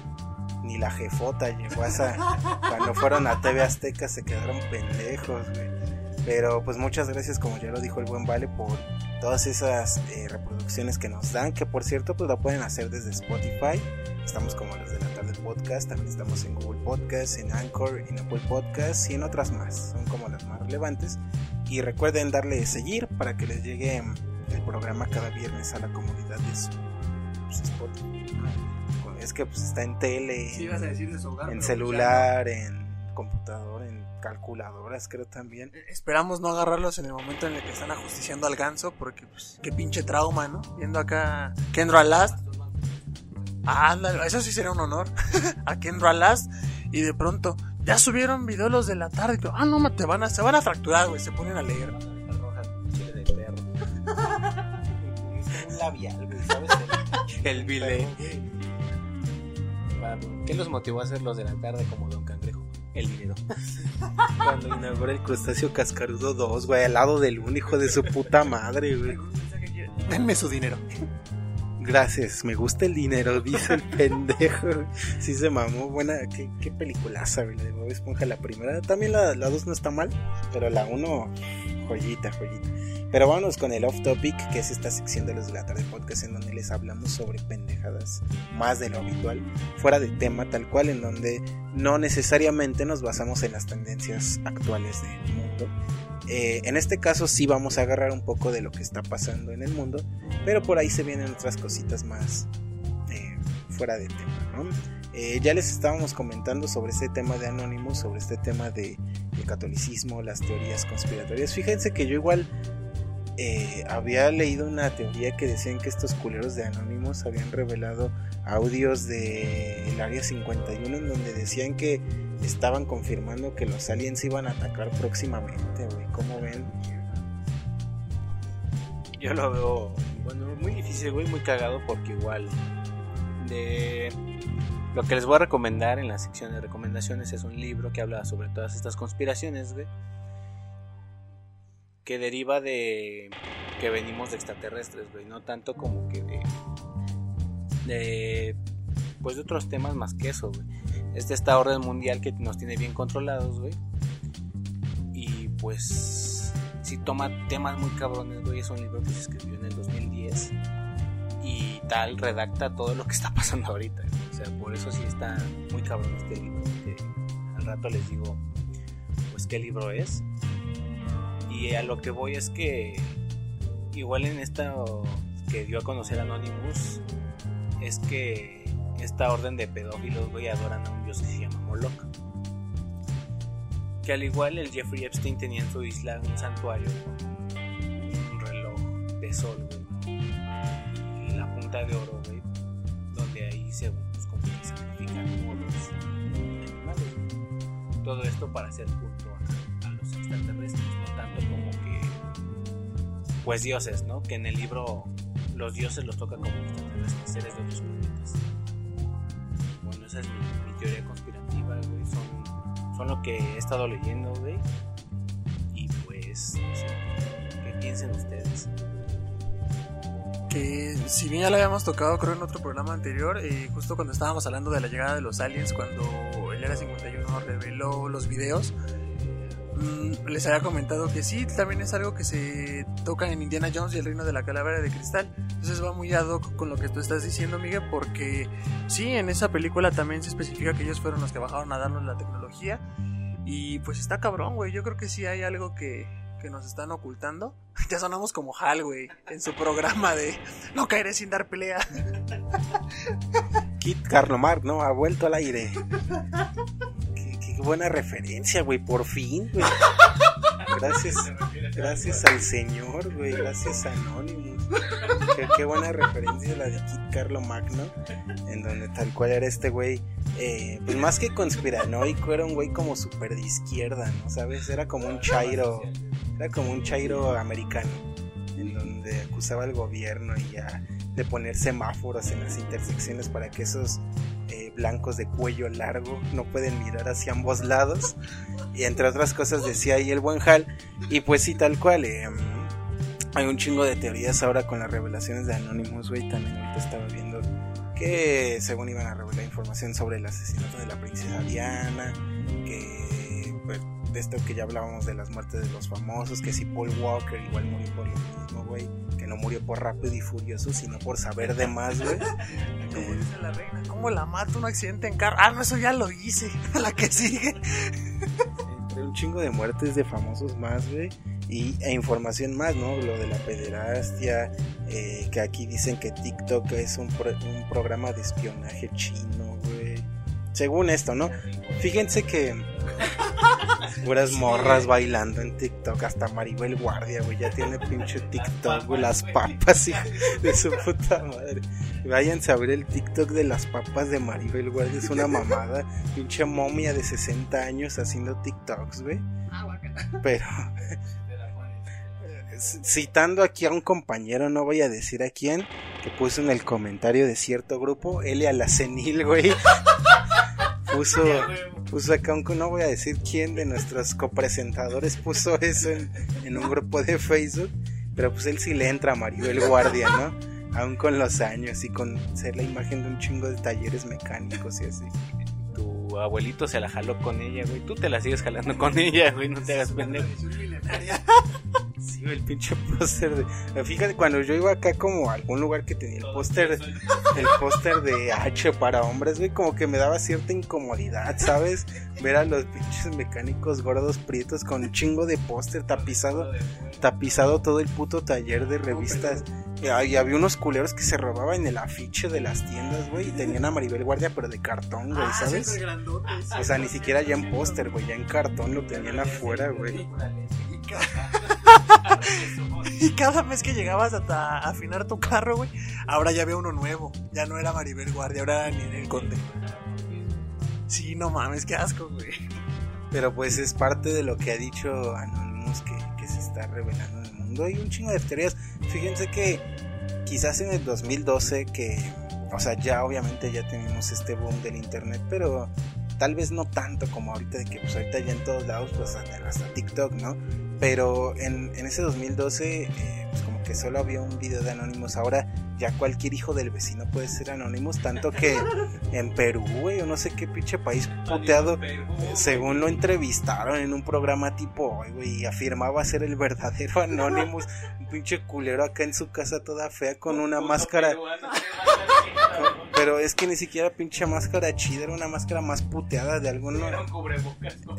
Ni la jefota llegó a esa. Cuando fueron a TV Azteca se quedaron pendejos, güey. Pero pues muchas gracias, como ya lo dijo el buen Vale, por todas esas eh, reproducciones que nos dan, que por cierto pues lo pueden hacer desde Spotify. Estamos como los de la tarde podcast, también estamos en Google Podcast, en Anchor, en Apple Podcast y en otras más. Son como las más relevantes. Y recuerden darle seguir para que les llegue el programa cada viernes a la comunidad de su pues, Spotify. Es que pues está en tele,
Sí, ibas a decir de su hogar,
en
pero
celular, en computador, en calculadoras creo también.
Esperamos no agarrarlos en el momento en el que están ajusticiando al ganso, porque pues qué pinche trauma, ¿no? Viendo acá Kendra Last. Ah, ándale, eso sí sería un honor. a Kendra Last. Y de pronto, ya subieron videos los de la tarde. Ah, no, te van a, se van a fracturar, güey. Se ponen a leer.
un labial, güey, ¿sabes? El bilé. ¿Qué los motivó a hacer los de la tarde como Don Cangrejo? El dinero.
Cuando inaugura el crustáceo cascarudo 2, güey, al lado del un hijo de su puta madre, güey.
Denme su dinero.
Gracias, me gusta el dinero, dice el pendejo. Sí se mamó, buena, qué, qué peliculaza, güey, la de Bob Esponja, la primera. También la, la dos no está mal, pero la uno, joyita, joyita. Pero vámonos con el off topic, que es esta sección de los de la tarde podcast en donde les hablamos sobre pendejadas más de lo habitual, fuera de tema tal cual, en donde no necesariamente nos basamos en las tendencias actuales del mundo. Eh, en este caso sí vamos a agarrar un poco de lo que está pasando en el mundo, pero por ahí se vienen otras cositas más eh, fuera de tema, ¿no? Eh, ya les estábamos comentando sobre este tema de Anonymous, sobre este tema de, de catolicismo, las teorías conspiratorias. Fíjense que yo igual eh, había leído una teoría que decían que estos culeros de Anonymous habían revelado audios de el área 51 en donde decían que estaban confirmando que los aliens iban a atacar próximamente, güey. ¿Cómo ven?
Yo lo veo, bueno, muy difícil, güey, muy cagado porque igual de lo que les voy a recomendar en la sección de recomendaciones es un libro que habla sobre todas estas conspiraciones, güey. Que deriva de que venimos de extraterrestres, güey, no tanto como que de de pues de otros temas más que eso, güey. Es de esta orden mundial que nos tiene bien controlados, güey. Y pues si toma temas muy cabrones, güey, es un libro que se escribió en el 2010 y tal redacta todo lo que está pasando ahorita. güey. O sea, por eso sí está muy cabrón este libro. Que al rato les digo, pues qué libro es. Y a lo que voy es que igual en esta que dio a conocer Anonymous es que esta orden de pedófilos, güey, adoran a un dios que se llama Moloch. que al igual el Jeffrey Epstein tenía en su isla un santuario un reloj de sol, güey. Y la punta de oro, güey. Donde ahí se pues, como que animales. Todo esto para hacer culto a los extraterrestres, pues dioses, ¿no? Que en el libro los dioses los toca como extraterrestres, seres de otros planetas. Bueno, esa es mi, mi teoría conspirativa, güey. Son, son lo que he estado leyendo, güey. Y pues, no sé, ¿qué piensen ustedes?
que si bien ya lo habíamos tocado creo en otro programa anterior, eh, justo cuando estábamos hablando de la llegada de los aliens, cuando el Era 51 reveló los videos, les había comentado que sí, también es algo que se toca en Indiana Jones y el reino de la calavera de cristal. Entonces va muy ad hoc con lo que tú estás diciendo, Miguel, porque sí, en esa película también se especifica que ellos fueron los que bajaron a darnos la tecnología. Y pues está cabrón, güey. Yo creo que sí hay algo que, que nos están ocultando. Ya sonamos como Hal, güey, en su programa de No caeré sin dar pelea.
Kit Carlomar, ¿no? Ha vuelto al aire. Qué, buena referencia, güey, por fin, güey. Gracias, gracias al señor, güey, gracias a Anonymous. Qué, qué buena referencia la de Kit Carlo Magno, en donde tal cual era este güey, eh, pues más que conspiranoico, era un güey como súper de izquierda, ¿no? ¿Sabes? Era como un chairo, era como un chairo americano, en donde acusaba al gobierno y ya de poner semáforos en las intersecciones para que esos eh, blancos de cuello largo no pueden mirar hacia ambos lados. Y entre otras cosas decía ahí el buen Hal. Y pues sí, tal cual. eh, hay un chingo de teorías ahora con las revelaciones de Anonymous, güey. También ahorita estaba viendo que según iban a revelar información sobre el asesinato de la princesa Diana. Que pues, de esto que ya hablábamos de las muertes de los famosos. Que si Paul Walker igual murió por lo mismo, güey. Que no murió por rápido y furioso, sino por saber de más, güey.
Como dice la reina, ¿cómo la mato un accidente en carro? Ah, no, eso ya lo hice. La que sigue.
entre un chingo de muertes de famosos más, güey, y e información más, ¿no? Lo de la pederastia, eh, que aquí dicen que TikTok es un, pro- un programa de espionaje chino, güey. Según esto, ¿no? Fíjense que puras morras bailando en TikTok, hasta Maribel Guardia, güey, ya tiene pinche TikTok, güey, las papas, hijo de su puta madre. Váyanse a ver el TikTok de las papas de Maribel Guardia, es una mamada, pinche momia de 60 años haciendo TikToks, güey. Pero citando aquí a un compañero, no voy a decir a quién, que puso en el comentario de cierto grupo, Elia la senil, güey. Puso, puso acá un, no voy a decir quién de nuestros copresentadores puso eso en, en un grupo de Facebook, pero pues él sí le entra a Maribel Guardia, ¿no? Aún con los años y con ser la imagen de un chingo de talleres mecánicos y así.
Tu abuelito se la jaló con ella, güey. Tú te la sigues jalando con ella, güey. No te hagas pendejo.
Sí, el pinche póster de... Fíjate, cuando yo iba acá como a algún lugar que tenía el póster, el póster de H para hombres, güey, como que me daba cierta incomodidad, ¿sabes? Ver a los pinches mecánicos gordos prietos con un chingo de póster tapizado, tapizado todo el puto taller de revistas. Y y había unos culeros que se robaban el afiche de las tiendas, güey, y tenían a Maribel Guardia, pero de cartón, güey, ¿sabes? O sea, ni siquiera ya en póster, güey, ya en cartón lo tenían afuera, güey.
Y ca- Y cada vez que llegabas hasta afinar tu carro, güey, ahora ya había uno nuevo. Ya no era Maribel Guardia, ahora era Ninel Conde. Sí, no mames, qué asco, güey.
Pero pues es parte de lo que ha dicho Anonymous que, que se está revelando en el mundo. Hay un chingo de teorías. Fíjense que quizás en el 2012 que, o sea, ya obviamente ya tenemos este boom del internet, pero tal vez no tanto como ahorita de que pues ahorita ya en todos lados, pues hasta TikTok, ¿no? Pero en, en ese 2012, eh, pues como que solo había un video de Anonymous. Ahora ya cualquier hijo del vecino puede ser Anonymous. Tanto que en Perú, güey, o no sé qué pinche país puteado, según lo entrevistaron en un programa tipo güey, y afirmaba ser el verdadero Anonymous. Un pinche culero acá en su casa toda fea con una máscara. Pero es que ni siquiera pinche máscara chida, era una máscara más puteada de alguno.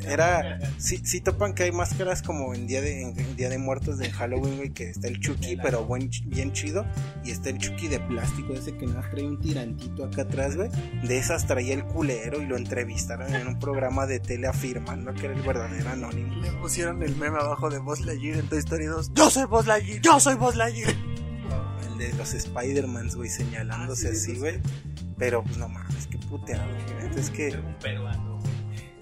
Era, sí, sí topan que hay máscaras como en Día de, en, Día de Muertos de Halloween, güey, que está el Chucky, pero buen, bien chido. Y está el Chucky de plástico, ese que nada trae un tirantito acá atrás, güey. De esas traía el culero y lo entrevistaron en un programa de tele afirmando que era el verdadero anónimo.
Le pusieron el meme abajo de Buzz Lightyear en Toy Story 2. Yo soy Buzz Lightyear, yo soy Buzz Lightyear
de los Spider-Mans, güey, señalándose ah, así, güey. Pero, pues no mames, qué puteado, güey. Es que.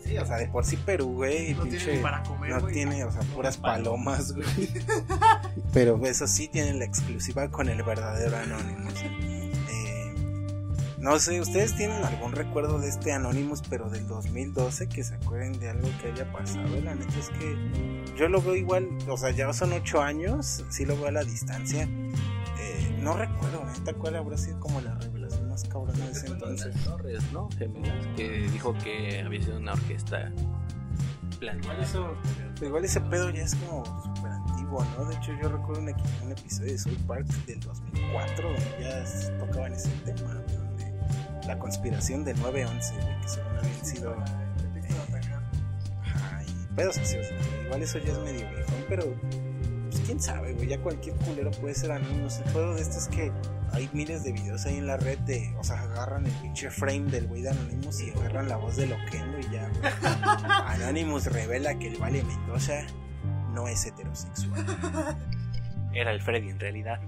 Sí, o sea, de por sí Perú, güey, no pinche, tiene para comer, no tiene, o sea, puras palomas, güey. Pero eso sí tienen la exclusiva con el verdadero Anonymous. Eh, no sé, ¿ustedes tienen algún recuerdo de este Anonymous, pero del 2012, que se acuerden de algo que haya pasado? La neta es que yo lo veo igual, o sea, ya son ocho años, sí lo veo a la distancia no recuerdo, neta, cuál habrá sido como la revelación más cabrona de ese entonces.
Torres, ¿no? que dijo que había sido una orquesta
planeada. Igual, igual ese pedo ya es como súper antiguo, ¿no? De hecho, yo recuerdo un, un, episodio de South Park del 2004 donde ya tocaban ese tema, donde la conspiración del 9-11, que según habían sido. Eh, ajá, y pedos así, o sea, igual eso ya es medio viejo, pero quién sabe, güey, ya cualquier culero puede ser Anonymous. El juego de esto es que hay miles de videos ahí en la red de, o sea, agarran el pinche frame del güey de Anonymous y agarran la voz de Loquendo y ya. Anonymous revela que el Vale Mendoza no es heterosexual.
Era el Freddy en realidad.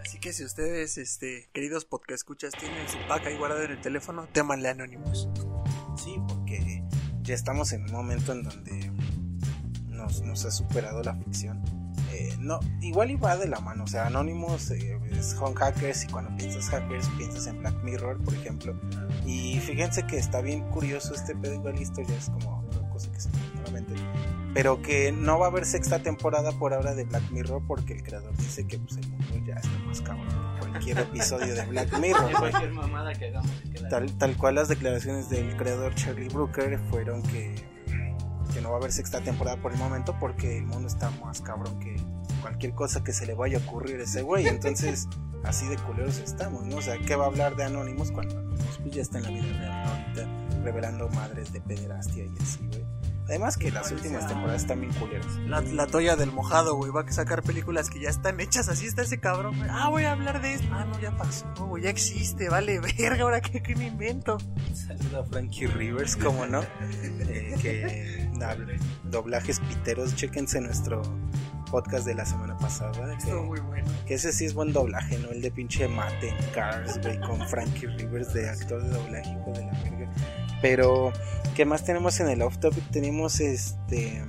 Así que si ustedes, este, queridos podcast escuchas, tienen su pack ahí guardado en el teléfono, témanle Anonymous.
Sí, porque ya estamos en un momento en donde nos, ha superado la ficción. Eh, no, igual iba de la mano, o sea, Anonymous eh, son hackers y cuando piensas hackers piensas en Black Mirror, por ejemplo. Y fíjense que está bien curioso este pedo, igual esto ya es como una cosa que se me mente. Pero que no va a haber sexta temporada por ahora de Black Mirror porque el creador dice que pues, el mundo ya está más cabrón que cualquier episodio de Black Mirror. tal, tal cual las declaraciones del creador Charlie Brooker fueron que que no va a haber sexta temporada por el momento porque el mundo está más cabrón que cualquier cosa que se le vaya a ocurrir a ese güey. Entonces, así de culeros estamos, ¿no? O sea, ¿qué va a hablar de Anónimos cuando Anónimos pues, ya está en la vida real, ahorita revelando madres de pederastia y así, güey? Además que las últimas temporadas están bien culeras.
La, la toalla del mojado, güey. Va a sacar películas que ya están hechas. Así está ese cabrón, güey. Ah, voy a hablar de esto. Ah, no, ya pasó, güey. Ya existe. Vale, verga. Ahora qué, qué me invento.
Saluda a Frankie Rivers, como no. Eh, que doblajes piteros. Chéquense nuestro podcast de la semana pasada.
Que, muy bueno.
Que ese sí es buen doblaje, ¿no? El de pinche Mate en Cars, güey. Con Frankie Rivers de actor de doblaje, hijo de la verga. Pero, ¿qué más tenemos en el off topic? Tenemos este.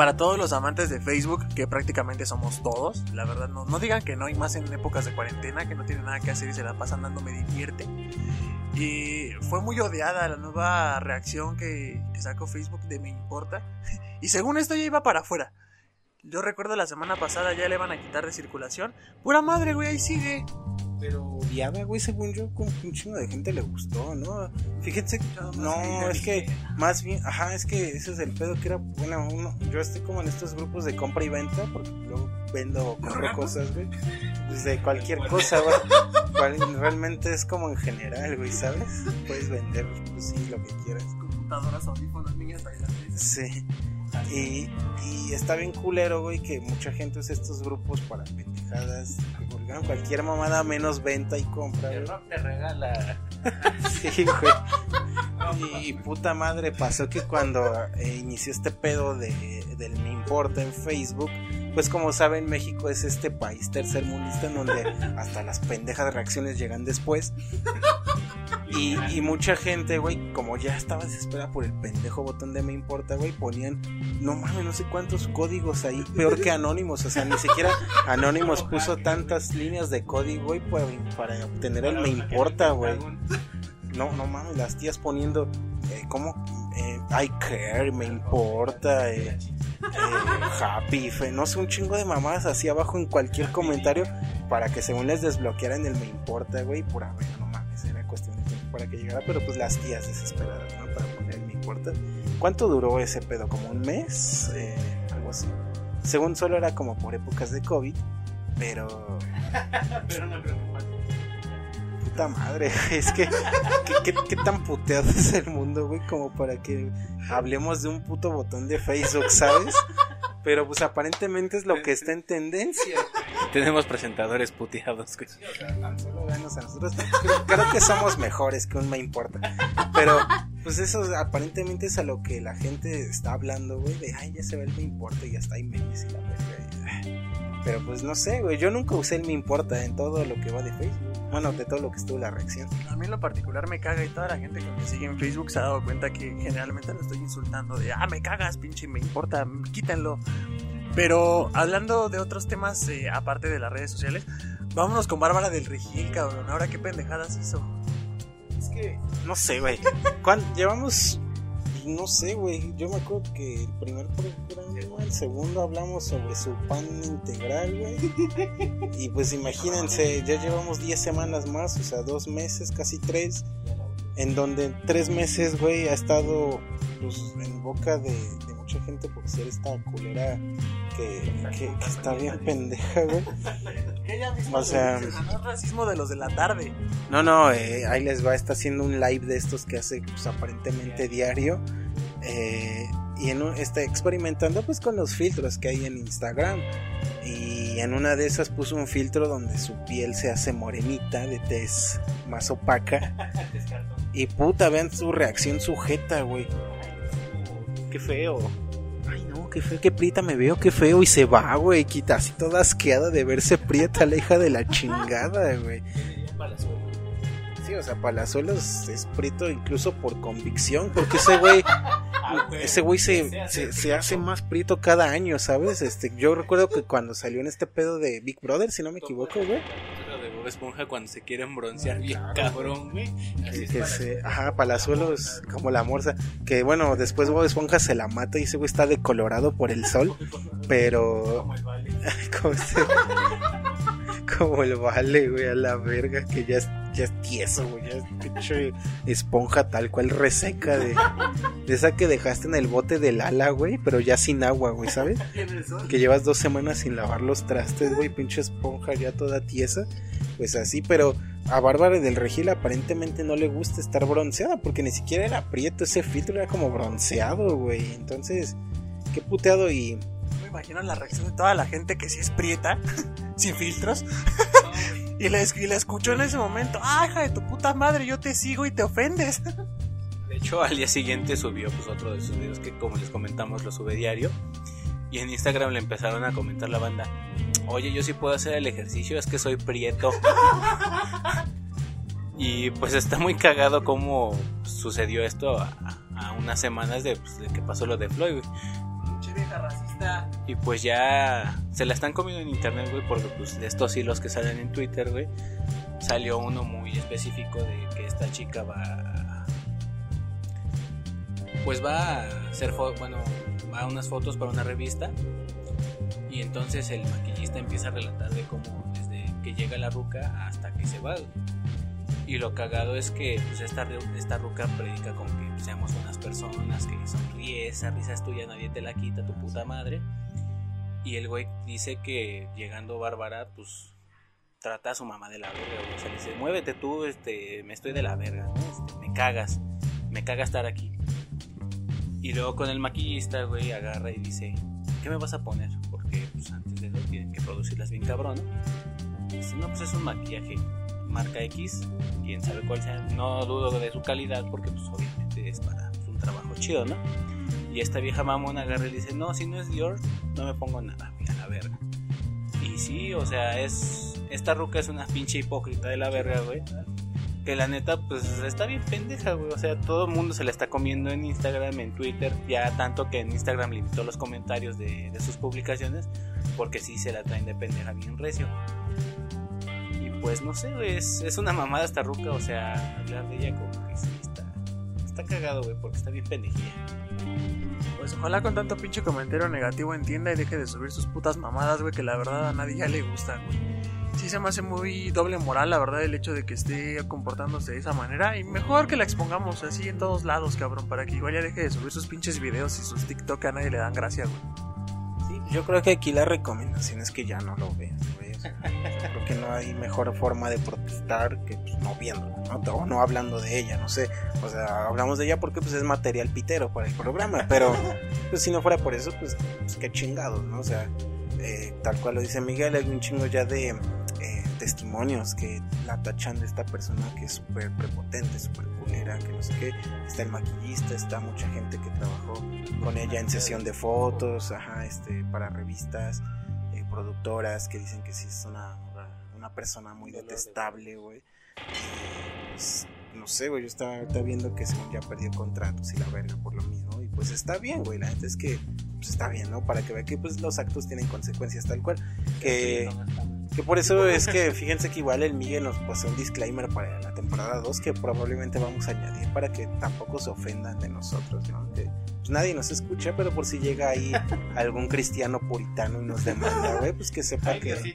Para todos los amantes de Facebook, que prácticamente somos todos, la verdad, no, no digan que no hay más en épocas de cuarentena, que no tienen nada que hacer y se la pasan dando me divierte. Y fue muy odiada la nueva reacción que, que sacó Facebook de Me Importa. Y según esto ya iba para afuera. Yo recuerdo la semana pasada ya le van a quitar de circulación. Pura madre, güey, ahí sigue.
Pero odiaba, güey, según yo, como un chingo de gente le gustó, ¿no? Fíjense, no, es que más bien, ajá, es que ese es el pedo que era, bueno, uno, yo estoy como en estos grupos de compra y venta, porque luego vendo, compro cosas, güey, pues de cualquier cosa, güey, realmente es como en general, güey, ¿sabes? Puedes vender, pues sí, lo que quieras.
Computadoras, audífonos, niñas bailantes.
Sí. Y, y, está bien culero, güey, que mucha gente usa estos grupos para pendejadas. Cualquier mamada menos venta y compra.
Te regala.
sí, güey. Y, puta madre, pasó que cuando eh, inició este pedo de, del Me Importa en Facebook, pues como saben, México es este país tercermundista en donde hasta las pendejas reacciones llegan después. Y, mucha gente, güey, como ya estaba desesperada por el pendejo botón de me importa, güey, ponían, no mames, no sé cuántos códigos ahí, peor que Anónimos, o sea, ni siquiera Anónimos puso tantas líneas de código, güey, para, obtener el me importa, güey. No, no mames, las tías poniendo, eh, ¿cómo? Eh, I care, me importa, eh, eh, happy, no sé, un chingo de mamadas así abajo en cualquier comentario para que según les desbloquearan el me importa, güey, por ver, no mames, era cuestión de tiempo para que llegara, pero pues las tías desesperadas, ¿no? Para poner el me importa. ¿Cuánto duró ese pedo? ¿Como un mes? Eh, algo así. según solo era como por épocas de COVID, pero...
Pero no creo que.
Puta madre, es que ¿qué, tan puteado es el mundo, güey, como para que hablemos de un puto botón de Facebook, ¿sabes? Pero pues aparentemente es lo que está en tendencia.
Tenemos presentadores puteados, güey.
Tan solo venos a nosotros. Creo, creo que somos mejores que un me importa. Pero pues eso aparentemente es a lo que la gente está hablando, güey, de ay, ya se ve el me importa y hasta hay memes y la verga. Pero pues no sé, güey, yo nunca usé el me importa en todo lo que va de Facebook. Bueno, de todo lo que estuvo la reacción.
A mí en lo particular me caga y toda la gente que me sigue en Facebook se ha dado cuenta que generalmente lo estoy insultando de, ah, me cagas, pinche, me importa, quítenlo. Pero hablando de otros temas eh, aparte de las redes sociales, vámonos con Bárbara del Regil, cabrón. Ahora qué pendejadas hizo.
Es que, no sé, güey. ¿Cuán- Llevamos, no sé, güey. Yo me acuerdo que el primer programa, el segundo hablamos sobre su pan integral, güey. Y pues imagínense, ya llevamos 10 semanas más, o sea, dos meses, casi tres. En donde tres meses, güey, ha estado pues, en boca de, de mucha gente por ser esta culera que, que- que está bien pendeja, güey.
Ella misma
O sea-
no es racismo de los de la tarde.
No, no, eh, ahí les va, está haciendo un live de estos que hace pues, aparentemente diario. eh, y en un- está experimentando pues con los filtros que hay en Instagram. Y en una de esas puso un filtro donde su piel se hace morenita, de tez más opaca. Y puta, vean su reacción sujeta, güey. Qué feo. Qué feo, qué prieta me veo, qué feo. Y se va, güey, quita así toda asqueada de verse prieta, la hija de la chingada, güey. Sí, o sea, Palazuelos es prieto incluso por convicción, porque ese güey, ese güey se, se, se hace más prieto cada año, ¿sabes? Este, yo recuerdo que cuando salió en este pedo de Big Brother, si no me equivoco, güey,
Bob Esponja cuando se quieren broncear bien cabrón, güey. Así
que,
es.
que
para-
se, ajá, Palazuelos como la morsa, que bueno, después Bob Esponja se la mata y ese güey está decolorado por el sol, pero como, este- como el vale, güey, a la verga, que ya es, ya es tieso, güey, ya es pinche esponja tal cual reseca de, de esa que dejaste en el bote del ala, güey, pero ya sin agua, güey, ¿sabes? Que llevas dos semanas sin lavar los trastes, güey, pinche esponja ya toda tiesa, pues así, pero a Bárbara del Regil aparentemente no le gusta estar bronceada, porque ni siquiera era prieto, ese filtro era como bronceado, güey, entonces, qué puteado y...
Imagino la reacción de toda la gente que sí es prieta, sin filtros. y, la, y la escuchó en ese momento. ¡Ah, hija de tu puta madre! Yo te sigo y te ofendes.
De hecho, al día siguiente subió pues otro de sus videos que como les comentamos lo sube diario. Y en Instagram le empezaron a comentar la banda, oye, yo sí puedo hacer el ejercicio, es que soy prieto. y pues está muy cagado cómo sucedió esto a, a unas semanas de, pues, de que pasó lo de Floyd.
Pinche vieja racista.
Y pues ya se la están comiendo en internet, güey, porque pues de estos hilos que salen en Twitter, güey, salió uno muy específico de que esta chica va pues va a hacer bueno, va a unas fotos para una revista y entonces el maquillista empieza a relatar de cómo desde que llega la ruca hasta que se va. Y lo cagado es que pues esta, esta ruca predica con que seamos buenas personas, que sonríe, esa risa es tuya, nadie te la quita, tu puta madre. Y el güey dice que llegando Bárbara, pues trata a su mamá de la verga, güey. O sea, le dice, muévete tú, este, me estoy de la verga, ¿no? Este, me cagas, me caga estar aquí. Y luego con el maquillista, güey, agarra y dice, ¿qué me vas a poner? Porque pues antes de eso tienen que producirlas bien cabrón. ¿no? Dice, no, pues es un maquillaje marca X, quién sabe cuál sea, no dudo de su calidad porque pues obviamente es para pues, un trabajo chido, ¿no? Y esta vieja mamona agarra y dice, no, si no es Dior, no me pongo nada, mira la verga. Y sí, o sea, es. Esta ruca es una pinche hipócrita de la verga, güey. Que la neta, pues está bien pendeja, güey. O sea, todo el mundo se la está comiendo en Instagram, en Twitter. Ya tanto que en Instagram limitó los comentarios de, sus publicaciones. Porque sí se la traen de pendeja bien recio. Y pues no sé. Es, es una mamada esta ruca. O sea, hablar de ella como que está. Cagado, güey, porque está bien pendejilla.
Pues ojalá con tanto pinche comentario negativo entienda y deje de subir sus putas mamadas, güey, que la verdad a nadie ya le gustan, güey. Sí se me hace muy doble moral, la verdad, el hecho de que esté comportándose de esa manera. Y mejor que la expongamos así en todos lados, cabrón, para que igual ya deje de subir sus pinches videos y sus TikTok a nadie le dan gracia, güey.
Sí, Yo creo que aquí la recomendación es que ya no lo sea, creo que no hay mejor forma de protestar que pues, no viéndola. O no hablando de ella, no sé. O sea, hablamos de ella porque pues es material pitero para el programa, pero pues si no fuera por eso, pues, pues qué chingados, ¿no? O sea, eh, tal cual lo dice Miguel, hay un chingo ya de eh, testimonios que la tachan de esta persona que es súper prepotente, súper culera, que no sé qué. Está el maquillista, está mucha gente que trabajó con ella en sesión de fotos, ajá, este, para revistas, productoras que dicen que sí es una, una persona muy detestable, güey. Eh, pues, no sé, güey, yo estaba ahorita viendo que según ya perdió contratos y la verga por lo mismo. Y pues está bien, güey, la gente es que pues está bien, ¿no? Para que vea que pues los actos tienen consecuencias tal cual. Que, que por eso es que fíjense que igual el Miguel nos pasó un disclaimer para la temporada 2 que probablemente vamos a añadir para que tampoco se ofendan de nosotros, ¿no? Que pues, nadie nos escucha, pero por si llega ahí algún cristiano puritano y nos demanda, güey, pues que sepa que,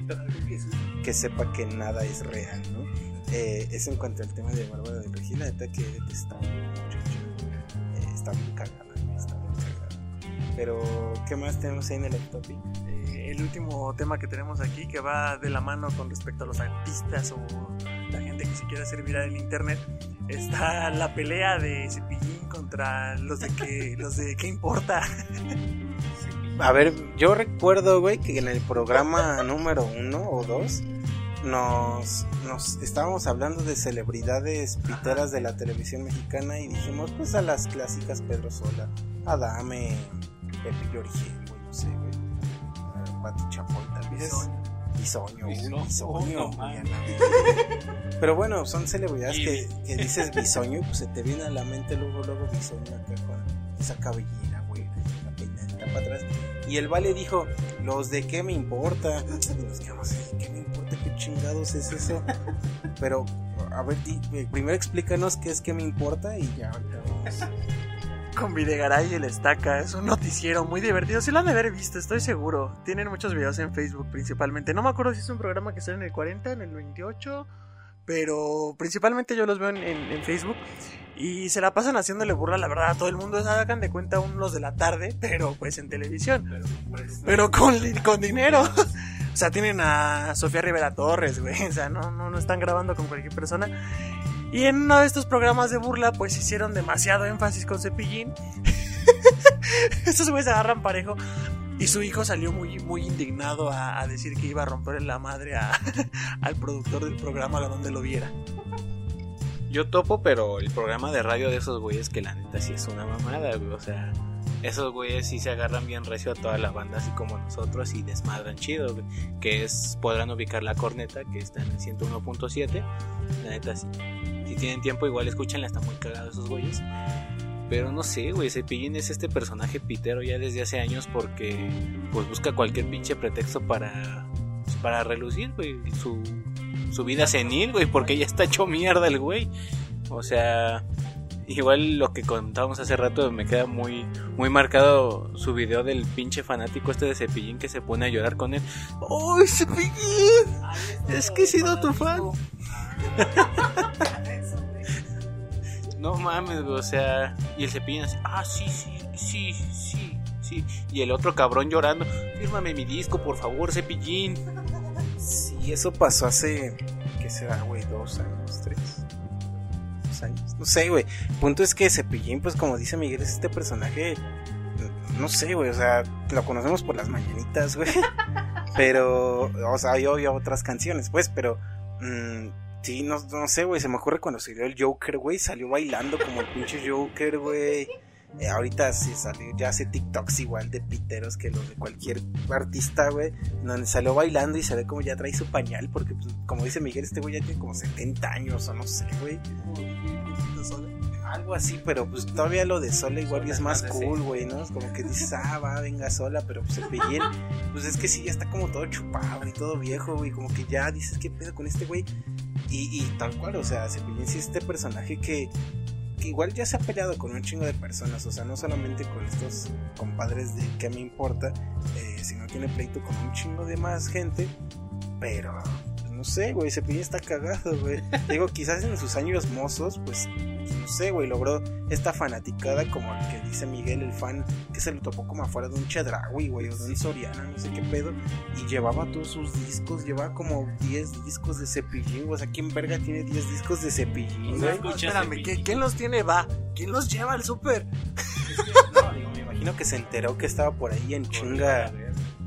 que sepa que nada es real, ¿no? Eh, eso en cuanto al tema de Bárbara de Regina, neta que está eh, está muy cagada, está muy cagada. Pero, ¿qué más tenemos ahí en el topic?
El último tema que tenemos aquí que va de la mano con respecto a los artistas o la gente que se quiere hacer viral en internet está la pelea de Cepillín contra los de que los de qué importa.
A ver, yo recuerdo, güey, que en el programa número uno o dos nos, nos estábamos hablando de celebridades piteras de la televisión mexicana y dijimos, pues a las clásicas Pedro Sola, Adame, Pepe Origen, güey, no sé, güey, Pati Chapoy tal vez. Bisoño, bisoño. Pero bueno, son celebridades que, que dices bisoño pues se te viene a la mente luego, luego bisoño acá con esa cabellera, güey, la peinadita para atrás. Y el vale dijo, los de qué me importa. Y nos quedamos así, ¿qué me importa? ¿Qué chingados es eso? Pero, a ver, eh, primero explícanos qué es que me importa y ya ahorita vamos.
Con Videgaray y el Estaca. Es un noticiero muy divertido. Si lo han de haber visto, estoy seguro. Tienen muchos videos en Facebook principalmente. No me acuerdo si es un programa que sale en el 40, en el 28. Pero principalmente yo los veo en, en- en Facebook. Y se la pasan haciéndole burla, la verdad, a todo el mundo. Se hagan de cuenta unos de la tarde, pero pues en televisión. Pero con, con dinero. O sea, tienen a Sofía Rivera Torres, güey. O sea, no, no, no están grabando con cualquier persona. Y en uno de estos programas de burla, pues hicieron demasiado énfasis con Cepillín. Estos güeyes agarran parejo. Y su hijo salió muy, muy indignado a, decir que iba a romper la madre al productor del programa a donde lo viera.
Yo topo, pero el programa de radio de esos güeyes que la neta sí es una mamada, güey. O sea, esos güeyes sí se agarran bien recio a toda la banda, así como nosotros, y desmadran chido. Que es, podrán ubicar la corneta, que está en el 101.7. La neta sí. Si tienen tiempo, igual escúchenla, está muy cagado esos güeyes. Pero no sé, güey, Cepillín es este personaje pitero ya desde hace años porque pues busca cualquier pinche pretexto para para relucir, su su vida senil, güey, porque ya está hecho mierda el güey. O sea, igual lo que contábamos hace rato me queda muy muy marcado su video del pinche fanático este de Cepillín que se pone a llorar con él. ¡Ay, Cepillín! Es que he sido tu fan. No mames, o sea, y el cepillín así, ah, sí, sí, sí, sí, sí. Y el otro cabrón llorando, fírmame mi disco, por favor, cepillín.
Sí, eso pasó hace, ¿qué será, güey? ¿Dos años? ¿Tres? No sé, güey. Punto es que Cepillín, pues como dice Miguel, es este personaje, no sé, güey, o sea, lo conocemos por las mañanitas, güey. Pero, o sea, yo oía otras canciones, pues, pero... mm, Sí, no, no sé, güey, se me ocurre cuando salió el Joker, güey, salió bailando como el pinche Joker, güey. Eh, ahorita sí salió, ya hace TikToks igual de piteros que los de cualquier artista, güey. Donde salió bailando y se ve como ya trae su pañal, porque, pues, como dice Miguel, este güey ya tiene como 70 años o no sé, güey. Algo así, pero pues todavía lo de Sola igual y es más cool, güey, ¿no? Como que dices, ah, va, venga sola, pero pues el Pellín, pues es que sí, ya está como todo chupado y todo viejo, güey, como que ya dices, ¿qué pedo con este güey? Y, y tal cual, o sea, Cepillín sí es este personaje que, que igual ya se ha peleado con un chingo de personas, o sea, no solamente con estos compadres de qué me importa, eh, sino tiene pleito con un chingo de más gente, pero sé, güey, Cepillín está cagado, güey. Digo, quizás en sus años mozos, pues, no sé, güey, logró esta fanaticada como el que dice Miguel, el fan, que se lo topó como afuera de un Chedraui, güey, o de un Soriana, no sé qué pedo, y llevaba todos sus discos, llevaba como 10 discos de Cepillín, o sea, ¿quién verga tiene 10 discos de Cepillín, güey?
No, espérame, ¿qué- ¿quién los tiene? Va, ¿quién los lleva al súper?
No, digo, me imagino que se enteró que estaba por ahí en chinga,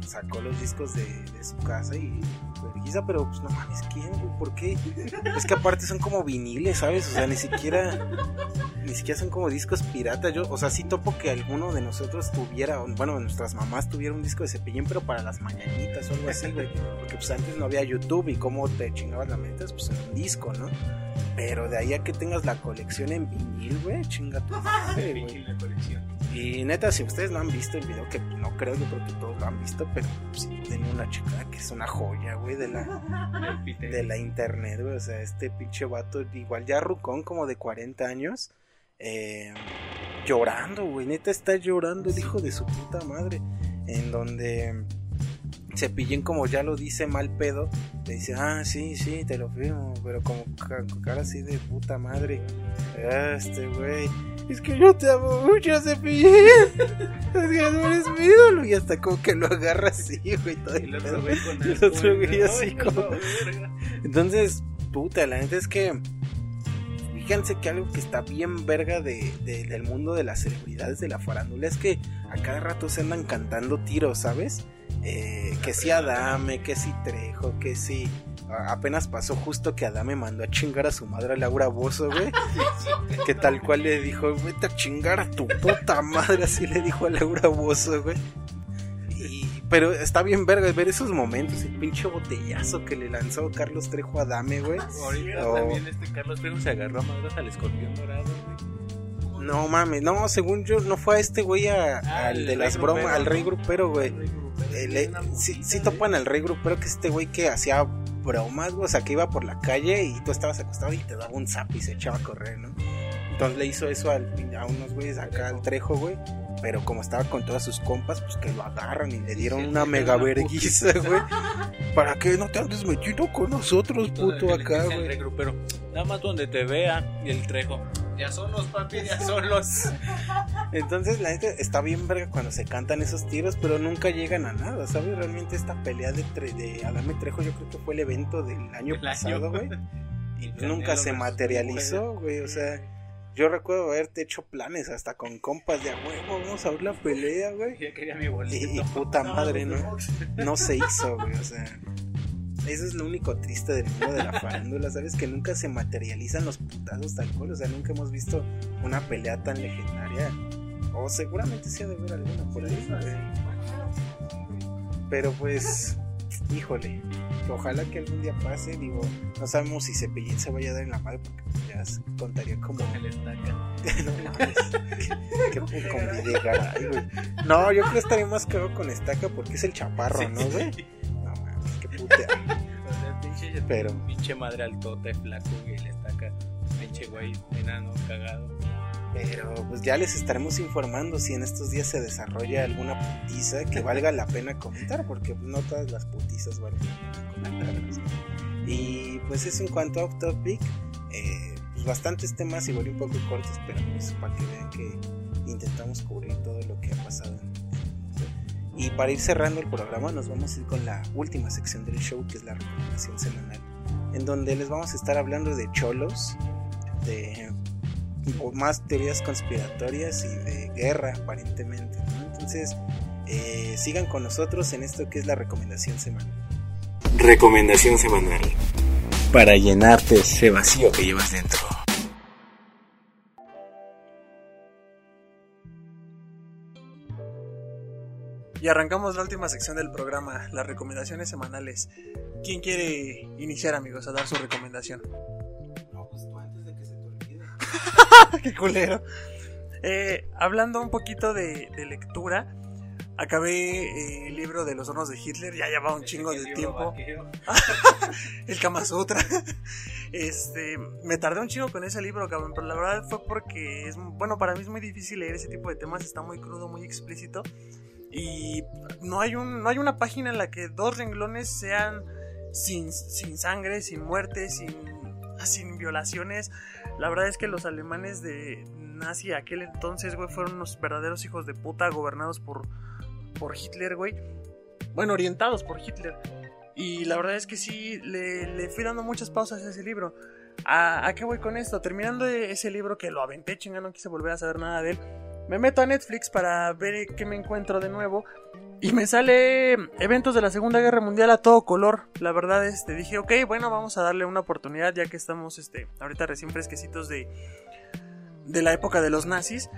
sacó los discos de, de su casa y vergüenza, pero pues no mames, ¿quién, güey? ¿Por qué? Es que aparte son como viniles, ¿sabes? O sea, ni siquiera, ni siquiera son como discos piratas. Yo, o sea, sí topo que alguno de nosotros tuviera, bueno, nuestras mamás tuvieran un disco de cepillín, pero para las mañanitas o algo así, güey. Porque pues antes no había YouTube y cómo te chingabas la mente, pues en un disco, ¿no? Pero de ahí a que tengas la colección en vinil, güey, chinga tu madre, güey. Y neta, si ustedes no han visto el video, que no creo, yo creo que todos lo han visto, pero pues, sí, denle una checada que es una joya, güey, de la, de la internet, güey. O sea, este pinche vato, igual ya rucón, como de 40 años, eh, llorando, güey. Neta está llorando el hijo de su puta madre. En donde Cepillín, como ya lo dice mal pedo, le dice, ah, sí, sí, te lo firmo, pero como cara así de puta madre. Ah, este güey, es que yo te amo mucho, Cepillín. Es que tú eres mi ídolo. Y hasta como que lo agarra así, güey, todo el otro güey así como... Entonces, puta, la neta es que. Fíjense que algo que está bien verga de, de- del mundo de las celebridades de la farándula es que a cada rato se andan cantando tiros, ¿sabes? Eh, que si Adame, que si Trejo, que si. Apenas pasó justo que Adame mandó a chingar a su madre a Laura Bozo, güey. Que tal cual le dijo, vete a chingar a tu puta madre, así le dijo a Laura Bozo, güey. Y- pero está bien verga ver esos momentos, el pinche botellazo que le lanzó Carlos Trejo a Dame, güey.
Ahorita
Oh.
también este Carlos Trejo se agarró a madras al escorpión dorado, güey.
No mames, no, según yo, no fue a este güey a-
Ah,
al de las bromas, al rey grupero, güey. Eh, sí, sí topan al rey grupero que es este güey que hacía bromas, güey, o sea, que iba por la calle y tú estabas acostado y te daba un zap y se echaba a correr, ¿no? Entonces le hizo eso al- a unos güeyes acá al Trejo, güey. Pero como estaba con todas sus compas, pues que lo agarran y le dieron
sí,
una mega verguiza, güey. ¿Para qué no te andes metiendo con nosotros, puto,
Entonces,
acá, güey?
grupero, nada más donde te vea y el Trejo. Ya son los papi, ya son los.
Entonces, la neta está bien verga cuando se cantan esos tiros, pero nunca llegan a nada, ¿sabes? Realmente esta pelea de, tre- de Adame Trejo, yo creo que fue el evento del año
El
pasado, güey. Y nunca se materializó, güey. O sea, yo recuerdo haberte hecho planes hasta con compas de a huevo, vamos a ver la pelea, güey.
Ya quería mi
Y,
bolito.
y puta madre, ¿no? No se hizo, güey. O sea, eso es lo único triste del mundo de la farándula, ¿sabes? Que nunca se materializan los putazos tal cual. O sea, nunca hemos visto una pelea tan legendaria. O seguramente sí ha de haber alguna por ahí, güey. Pero pues, híjole, ojalá que algún día pase. Digo, no sabemos si Cepillín se vaya a dar en la madre porque pues, ya se contaría como
El estaca.
no mames. Qué poco con Videgaray, güey. No, yo creo que estaría más caro con estaca porque es el chaparro, ¿no, güey? No mames, qué
sea, pinche,
Pero-
pinche madre altote, flaco, y el estaca. Pinche güey, enano, cagado.
Pero pues ya les estaremos informando si en estos días se desarrolla alguna putiza que valga la pena comentar, porque no todas las putizas valen la pena comentarlas. Y pues eso en cuanto a off topic, eh, pues bastantes temas igual un poco cortos, pero pues para que vean que intentamos cubrir todo lo que ha pasado. Y para ir cerrando el programa, nos vamos a ir con la última sección del show, que es la recomendación semanal, en donde les vamos a estar hablando de cholos, de más teorías conspiratorias y de guerra aparentemente. ¿no? Entonces, eh, sigan con nosotros en esto que es la recomendación semanal. Recomendación semanal. Para llenarte ese vacío que llevas dentro.
Y arrancamos la última sección del programa, las recomendaciones semanales. ¿Quién quiere iniciar, amigos, a dar su recomendación?
No, pues tú antes de que se te olvide.
¡Qué culero! Eh, hablando un poquito de, de lectura, acabé eh, el libro de los hornos de Hitler, ya lleva un chingo de tiempo. el Kama Sutra. Este, me tardé un chingo con ese libro, cabrón, pero la verdad fue porque es, bueno, para mí es muy difícil leer ese tipo de temas, está muy crudo, muy explícito y no hay un no hay una página en la que dos renglones sean sin, sin sangre, sin muerte, sin, sin violaciones. La verdad es que los alemanes de nazi aquel entonces, güey, fueron unos verdaderos hijos de puta gobernados por, por Hitler, güey. Bueno, orientados por Hitler. Y la verdad es que sí, le, le fui dando muchas pausas a ese libro. ¿A, qué voy con esto? Terminando ese libro que lo aventé chingando, no quise volver a saber nada de él. Me meto a Netflix para ver qué me encuentro de nuevo. Y me sale eventos de la Segunda Guerra Mundial a todo color. La verdad, este, dije, ok, bueno, vamos a darle una oportunidad ya que estamos, este, ahorita recién fresquecitos de, de la época de los nazis.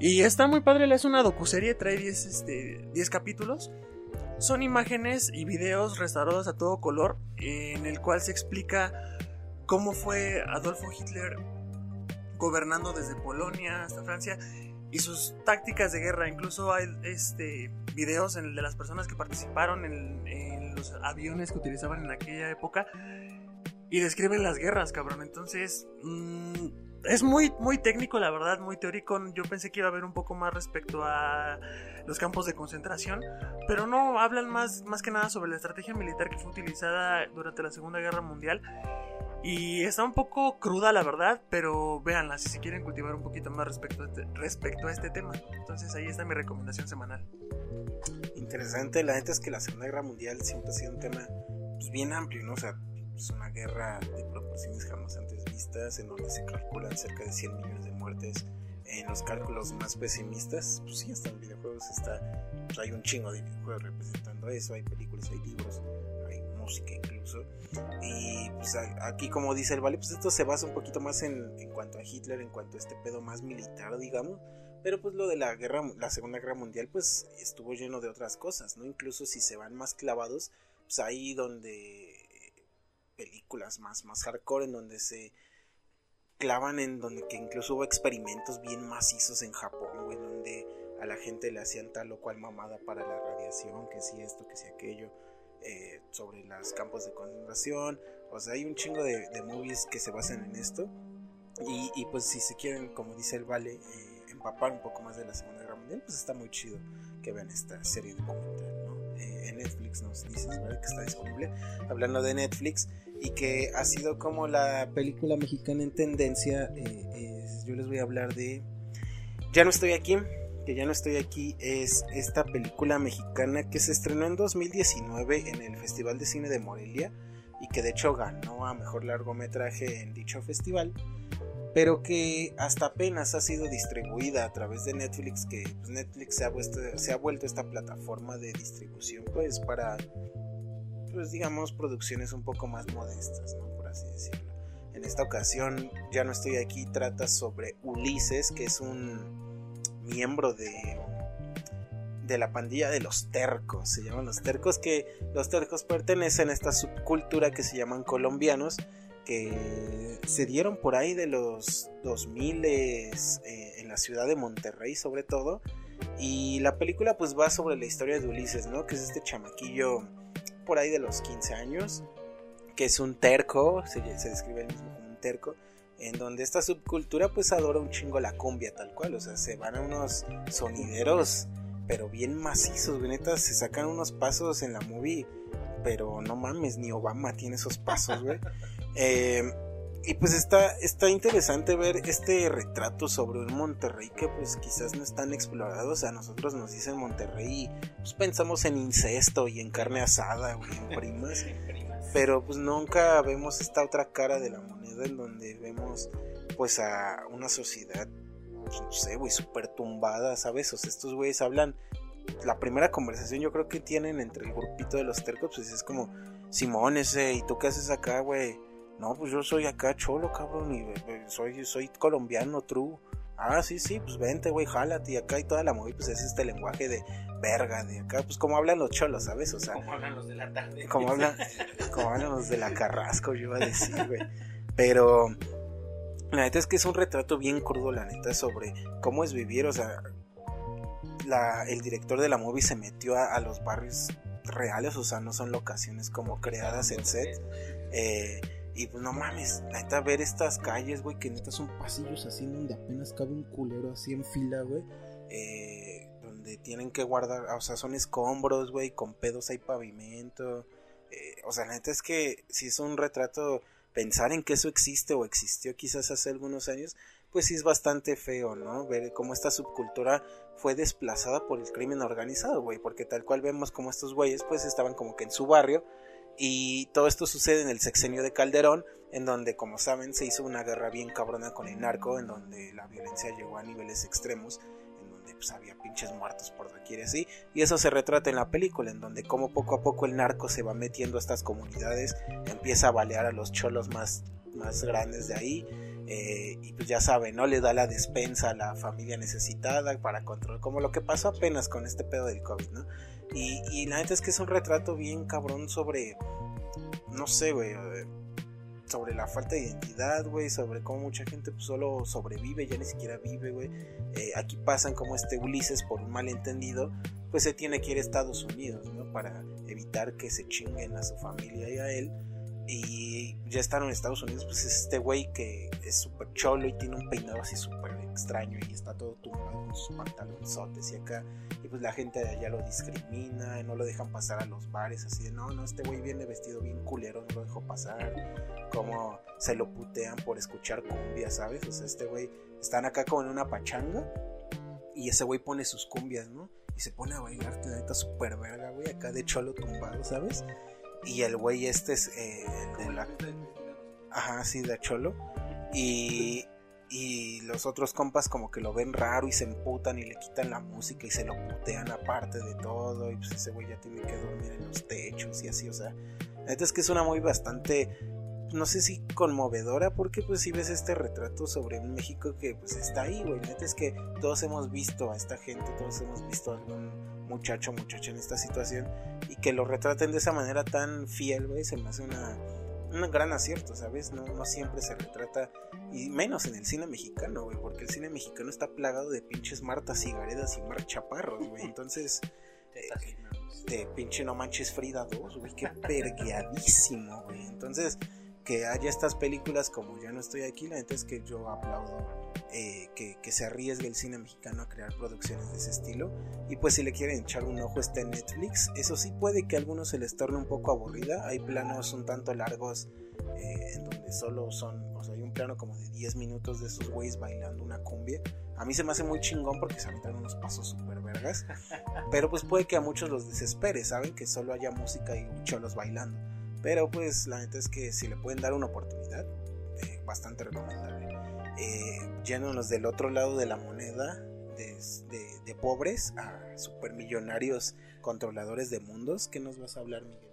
Y está muy padre, es una docuserie, trae 10 este, capítulos. Son imágenes y videos restaurados a todo color en el cual se explica cómo fue Adolfo Hitler gobernando desde Polonia hasta Francia y sus tácticas de guerra. Incluso hay este, videos de las personas que participaron en, los aviones que utilizaban en aquella época y describen las guerras, cabrón. Entonces, mm, es muy, muy técnico, la verdad, muy teórico. Yo pensé que iba a haber un poco más respecto a los campos de concentración, pero no, hablan más, más que nada sobre la estrategia militar que fue utilizada durante la Segunda Guerra Mundial. Y está un poco cruda, la verdad, pero véanla si se quieren cultivar un poquito más respecto a este, respecto a este tema. Entonces ahí está mi recomendación semanal.
Interesante, la neta es que la Segunda Guerra Mundial siempre ha sido un tema pues, bien amplio, ¿no? O sea, es una guerra de proporciones jamás antes vistas, en donde se calculan cerca de 100 millones de muertes. En los cálculos más pesimistas, pues sí, en videojuegos está, pues hay un chingo de videojuegos representando eso, hay películas, hay libros, hay música incluso. Y pues aquí, como dice el Vale, pues esto se basa un poquito más en, en cuanto a Hitler, en cuanto a este pedo más militar, digamos. Pero pues lo de la guerra, la Segunda Guerra Mundial, pues estuvo lleno de otras cosas, ¿no? Incluso si se van más clavados, pues ahí donde películas más, más hardcore en donde se clavan en donde que incluso hubo experimentos bien macizos en Japón, güey, donde a la gente le hacían tal o cual mamada para la radiación, que si esto, que si aquello, eh, sobre los campos de concentración, o sea, hay un chingo de, movies que se basan en esto, y, pues si se quieren, como dice el Vale, eh, empapar un poco más de la Segunda Guerra Mundial, pues está muy chido que vean esta serie documental. Eh, Netflix nos dices, ¿verdad? Que está disponible. Hablando de Netflix, y que ha sido como la película mexicana en tendencia. Eh, yo les voy a hablar de Ya no estoy aquí, que ya no estoy aquí, es esta película mexicana que se estrenó en 2019 en el Festival de Cine de Morelia y que de hecho ganó a mejor largometraje en dicho festival, pero que hasta apenas ha sido distribuida a través de Netflix, que pues, Netflix se ha, se ha vuelto esta plataforma de distribución pues para pues digamos, producciones un poco más modestas, ¿no? Por así decirlo. En esta ocasión, ya no estoy aquí, trata sobre Ulises, que es un miembro de, de la pandilla de los tercos, se llaman los tercos, que los tercos pertenecen a esta subcultura que se llaman colombianos, que se dieron por ahí de los 2000 eh, en la ciudad de Monterrey sobre todo, y la película pues va sobre la historia de Ulises, ¿no? Que es este chamaquillo por ahí de los 15 años, que es un terco, se, describe el mismo como un terco, en donde esta subcultura pues adora un chingo la cumbia tal cual, o sea, se van a unos sonideros, pero bien macizos, güey, se sacan unos pasos en la movie, pero no mames, ni Obama tiene esos pasos, güey. Eh, y pues está, está interesante ver este retrato sobre un Monterrey que pues quizás no es tan explorado. O sea, nosotros nos dicen Monterrey y pues pensamos en incesto y en carne asada, güey, en primas. Pero pues nunca vemos esta otra cara de la moneda en donde vemos pues a una sociedad, pues, no sé, güey, súper tumbada, ¿sabes? O sea, estos güeyes hablan, la primera conversación yo creo que tienen entre el grupito de los tercos, pues es como, Simón ese, ¿y tú qué haces acá, güey? No, pues yo soy acá cholo, cabrón, y soy, soy colombiano, true. Ah, sí, sí, pues vente, güey, jálate. Y acá y toda la movie, pues es este lenguaje de verga, de acá, pues como hablan los cholos, ¿sabes? O sea,
como hablan los de la tarde.
Como hablan, como hablan los de la Carrasco, yo iba a decir, güey. Pero la neta es que es un retrato bien crudo, la neta, sobre cómo es vivir, o sea, la, el director de la movie se metió a, los barrios reales, o sea, no son locaciones como creadas en set. Eh, y pues no mames, neta, ver estas calles, güey, que neta son pasillos así donde apenas cabe un culero así en fila, güey. Eh, donde tienen que guardar, o sea, son escombros, güey, con pedos hay pavimento. Eh, o sea, la neta es que si es un retrato, pensar en que eso existe o existió quizás hace algunos años, pues sí es bastante feo, ¿no? Ver cómo esta subcultura fue desplazada por el crimen organizado, güey, porque tal cual vemos como estos güeyes pues estaban como que en su barrio y todo esto sucede en el sexenio de Calderón, en donde como saben se hizo una guerra bien cabrona con el narco, en donde la violencia llegó a niveles extremos, en donde pues había pinches muertos por doquier así, y eso se retrata en la película, en donde como poco a poco el narco se va metiendo a estas comunidades, empieza a balear a los cholos más, más grandes de ahí, eh, y pues ya saben, ¿no? Le da la despensa a la familia necesitada para control, como lo que pasó apenas con este pedo del COVID, ¿no? Y, y la neta es que es un retrato bien cabrón sobre, no sé, güey, eh, sobre la falta de identidad, güey, sobre cómo mucha gente pues, solo sobrevive, ya ni siquiera vive, güey. Eh, aquí pasan como este Ulises, por un malentendido, pues se tiene que ir a Estados Unidos, ¿no? Para evitar que se chinguen a su familia y a él y ya están en Estados Unidos, pues es este güey que es súper cholo y tiene un peinado así súper extraño y está todo tumbado con sus pantalonzotes y acá. Y pues la gente de allá lo discrimina, no lo dejan pasar a los bares, así de no, no, este güey viene vestido bien culero, no lo dejo pasar. Como se lo putean por escuchar cumbia, ¿sabes? O sea, este güey, están acá como en una pachanga y ese güey pone sus cumbias, ¿no? Y se pone a bailar, te neta súper verga, güey, acá de cholo tumbado, ¿sabes? Y el güey este es eh, el de la... Ajá, sí, de Cholo. Y, y los otros compas como que lo ven raro y se emputan y le quitan la música y se lo putean aparte de todo. Y pues ese güey ya tiene que dormir en los techos y así, o sea. Neta es que es una muy bastante no sé si conmovedora porque pues si ves este retrato sobre un México que pues está ahí, güey. Neta es que todos hemos visto a esta gente, todos hemos visto algún muchacho muchacha en esta situación y que lo retraten de esa manera tan fiel, güey, se me hace una, un gran acierto, ¿sabes? No, no siempre se retrata, y menos en el cine mexicano, güey, porque el cine mexicano está plagado de pinches Marta Cigaredas y Mar Chaparros, güey. Entonces, eh, de pinche No Manches Frida 2, güey, qué pergueadísimo, güey. Entonces, que haya estas películas como Ya no estoy aquí, la neta es que yo aplaudo eh, que, se arriesgue el cine mexicano a crear producciones de ese estilo. Y pues si le quieren echar un ojo está en Netflix. Eso sí puede que a algunos se les torne un poco aburrida. Hay planos un tanto largos eh, en donde solo son, o sea, hay un plano como de 10 minutos de esos güeyes bailando una cumbia. A mí se me hace muy chingón porque se aventan unos pasos súper vergas. Pero pues puede que a muchos los desespere, ¿saben? Que solo haya música y cholos bailando. Pero pues la neta es que si le pueden dar una oportunidad, eh, bastante recomendable. Eh, yéndonos del otro lado de la moneda, de, de, pobres a supermillonarios controladores de mundos, ¿qué nos vas a hablar, Miguel?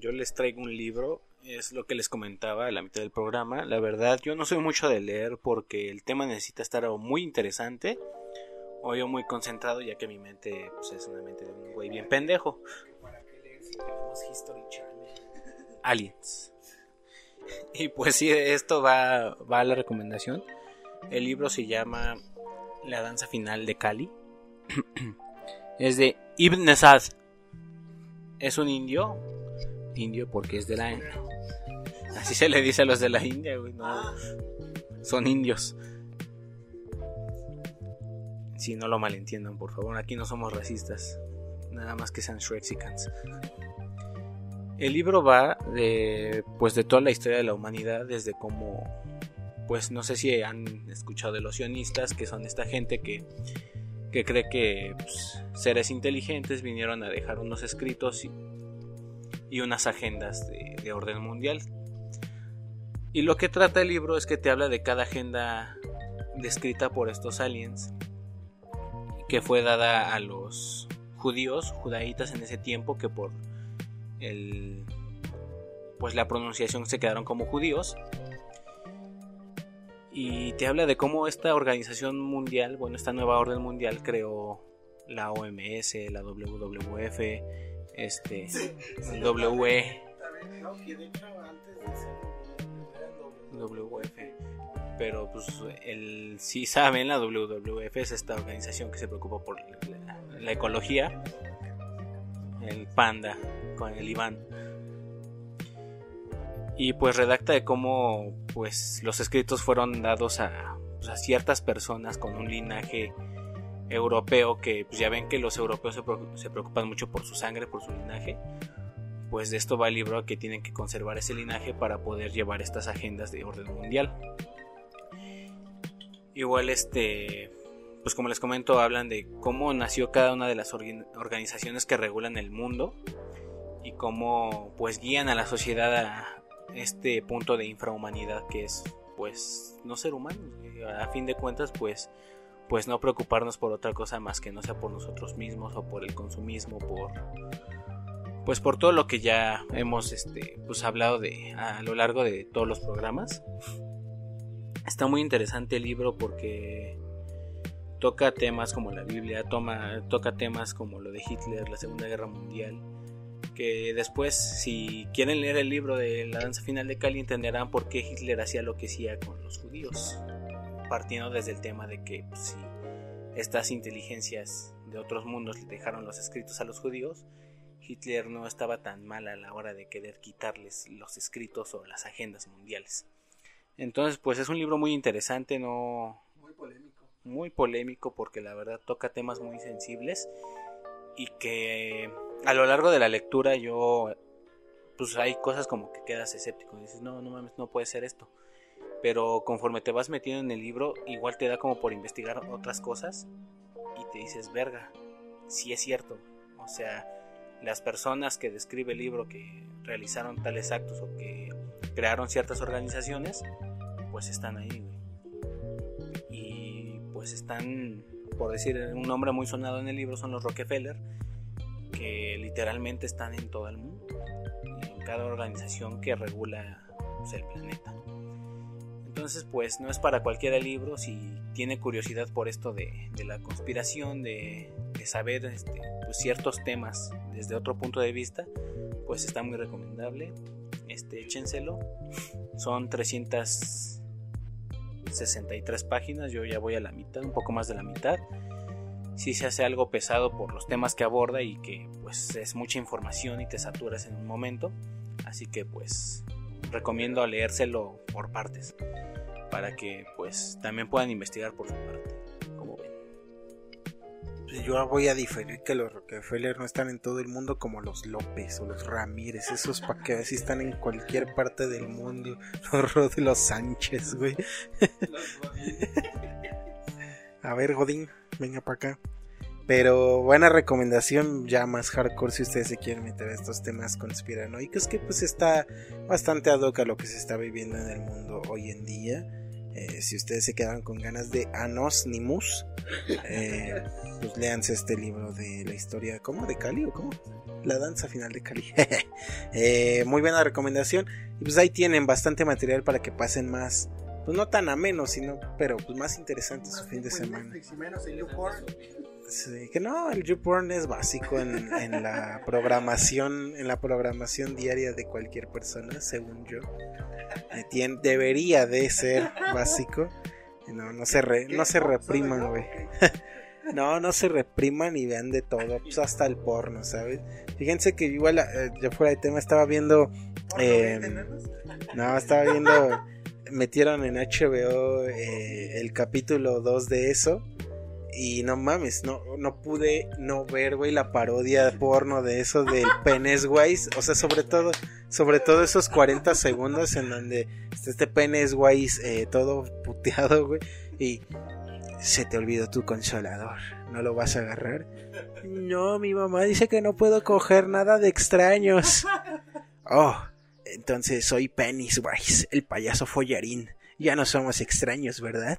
Yo les traigo un libro, es lo que les comentaba a la mitad del programa. La verdad, yo no soy mucho de leer porque el tema necesita estar muy interesante o yo muy concentrado, ya que mi mente pues, es una mente de un güey bien pendejo. Aliens. Y pues sí, esto va, va a la recomendación. El libro se llama La danza final de Kali. es de Ibn Sad. Es un indio. Indio porque es de la... Así se le dice a los de la India, Son indios. Si no lo malentiendan, por favor. Aquí no somos racistas. Nada más que sean Shrexicans. El libro va de pues de toda la historia de la humanidad desde cómo pues no sé si han escuchado de los sionistas que son esta gente que, que cree que pues, seres inteligentes vinieron a dejar unos escritos y, y unas agendas de, de, orden mundial y lo que trata el libro es que te habla de cada agenda descrita por estos aliens que fue dada a los judíos judaítas en ese tiempo que por el, pues la pronunciación se quedaron como judíos. Y te habla de cómo esta organización mundial, bueno, esta nueva orden mundial creó la OMS, la WWF, este, WE. WF. Pero pues el, si saben, la WWF es esta organización que se preocupa por la ecología. El panda, con el Iván. Y pues redacta de cómo pues los escritos fueron dados a, pues, ciertas personas con un linaje europeo que pues ya ven que los europeos se, preocupan mucho por su sangre, por su linaje. pues de esto va el libro que tienen que conservar ese linaje para poder llevar estas agendas de orden mundial. Igual este, pues como les comento, hablan de cómo nació cada una de las organizaciones que regulan el mundo y cómo pues guían a la sociedad a este punto de infrahumanidad que es pues no ser humanos. A fin de cuentas pues pues no preocuparnos por otra cosa más que no sea por nosotros mismos o por el consumismo, por pues por todo lo que ya hemos este pues hablado de a lo largo de todos los programas. Está muy interesante el libro porque toca temas como la Biblia, toma, toca temas como lo de Hitler, la Segunda Guerra Mundial, que después si quieren leer el libro de la danza final de Cali entenderán por qué Hitler hacía lo que hacía con los judíos partiendo desde el tema de que pues, si estas inteligencias de otros mundos le dejaron los escritos a los judíos, Hitler no estaba tan mal a la hora de querer quitarles los escritos o las agendas mundiales. Entonces, pues es un libro muy interesante, no
muy polémico.
Porque la verdad toca temas muy sensibles y que a lo largo de la lectura yo pues hay cosas como que quedas escéptico, dices, "No, no mames, no puede ser esto." pero conforme te vas metiendo en el libro, igual te da como por investigar otras cosas y te dices, verga, sí es cierto. O sea, las personas que describe el libro que realizaron tales actos o que crearon ciertas organizaciones, pues están ahí, Y pues están, por decir un nombre muy sonado en el libro, son los Rockefeller, que literalmente están en todo el mundo, en cada organización que regula pues, el planeta. Entonces, pues no es para cualquiera libro. Si tiene curiosidad por esto de, la conspiración, de, saber este, pues, ciertos temas desde otro punto de vista, pues está muy recomendable. Este, échenselo. Son 363 páginas. Yo ya voy a la mitad, un poco más de la mitad. Si se hace algo pesado por los temas que aborda y que pues es mucha información y te saturas en un momento. Así que pues recomiendo leérselo por partes para que pues también puedan investigar por su parte.
Pues yo voy a diferir que los Rockefeller no están en todo el mundo como los López o los Ramírez, esos para que si están en cualquier parte del mundo, los de los Sánchez, güey. a ver, Godín, venga para acá. Pero buena recomendación, ya más hardcore si ustedes se quieren meter a estos temas conspiranoicos, que pues está bastante ad hoc a lo que se está viviendo en el mundo hoy en día. Eh, si ustedes se quedaron con ganas de Anos Nimus, eh, pues léanse este libro de la historia, ¿cómo? ¿De Cali o cómo? La danza final de Cali. Eh, muy buena recomendación. Y pues ahí tienen bastante material para que pasen más, pues no tan ameno, sino, pero pues más interesante su fin de semana que no, el YouPorn es básico en, la programación, en la programación diaria de cualquier persona, según yo. Eh, debería de ser básico. No, no se, no se repriman, güey. no, no se repriman y vean de todo, pues hasta el porno, ¿sabes? Fíjense que igual, eh, yo fuera de tema, estaba viendo... Em, no, estaba viendo... Metieron en HBO eh, el capítulo 2 de eso y no mames, no, no pude no ver, güey, la parodia porno de eso del Wise. O sea, sobre todo, sobre todo esos 40 segundos en donde está este Peneswise eh, todo puteado, güey. Y se te olvidó tu consolador. ¿No lo vas a agarrar? No, mi mamá dice que no puedo coger nada de extraños. Oh, entonces soy Pennywise, el payaso follarín. Ya no somos extraños, ¿verdad?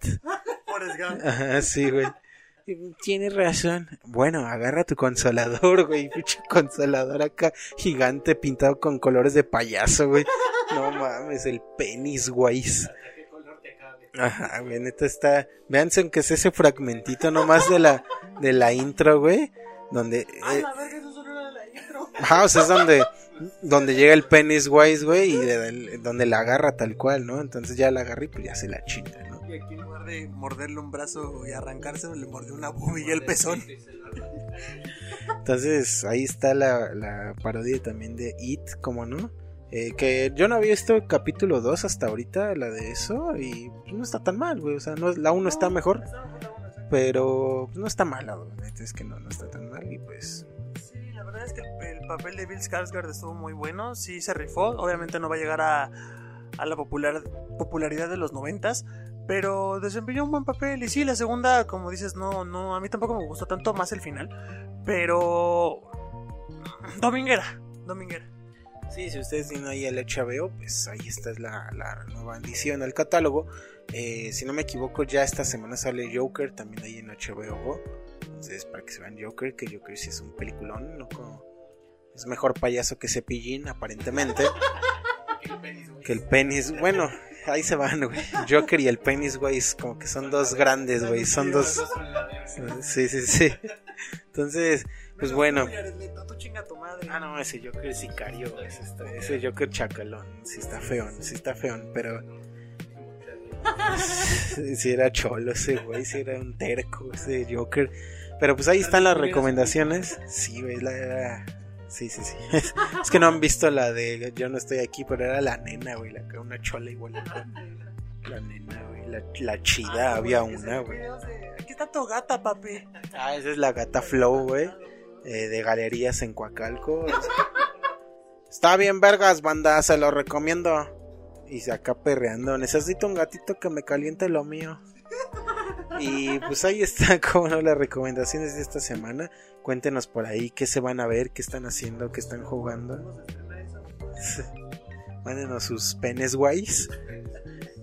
Ajá, sí, güey. Tienes razón. Bueno, agarra tu consolador, güey. Consolador acá gigante pintado con colores de payaso, güey. No mames, el penis, güey. Ajá, güey, neta está. Véanse aunque es ese fragmentito nomás de la, de la intro, güey. Donde.
Eh... eso solo era la intro.
Ajá, o sea, es donde, donde llega el penis, güey, y donde la agarra tal cual, ¿no? Entonces ya la agarra y pues ya se la chinga.
Y aquí en lugar de morderle un brazo y arrancárselo, le mordió una bubilla y el pezón.
Entonces ahí está la, parodia también de It, como no. Eh, que yo no había visto el capítulo 2 hasta ahorita, la de eso, y no está tan mal, güey. O sea, no, la 1 está mejor, pero no está mala, es que no, no está tan mal y pues...
Sí, la verdad es que el, papel de Bill Skarsgård estuvo muy bueno, sí se rifó, obviamente no va a llegar a, a la popular, popularidad de los noventas, pero desempeñó un buen papel y sí, la segunda, como dices, no, no, a mí tampoco me gustó tanto más el final, pero dominguera, dominguera.
Sí, si ustedes tienen ahí el HBO, pues ahí está la, la nueva edición al catálogo. Eh, si no me equivoco, ya esta semana sale Joker también ahí en HBO. Entonces, para que se vean Joker, que Joker sí es un peliculón, ¿no? es mejor payaso que Cepillín, aparentemente. que el penis, bueno, ahí se van, güey. Joker y el penis, güey, es como que son dos grandes, güey. Son dos. Sí, sí, sí. Entonces, pues bueno. Ah, no, ese Joker es sicario, ese, ese Joker chacalón. Sí está feón, sí está feón, pero. Si era cholo ese güey, si era un terco ese Joker. Pero pues ahí están las recomendaciones. Sí, güey, la, Sí, sí, sí. Es que no han visto la de Yo no estoy aquí, pero era la nena, güey. La, una chola igual. La nena, güey. La, la chida, había una, güey.
Aquí está tu gata, papi.
Ah, esa es la gata Flow, güey. Eh, de galerías en Coacalco. Está bien, vergas, banda, se lo recomiendo. Y se acá perreando. Necesito un gatito que me caliente lo mío. Y pues ahí están como no las recomendaciones de esta semana. Cuéntenos por ahí qué se van a ver, qué están haciendo, qué están jugando. Mándenos sus penes guays.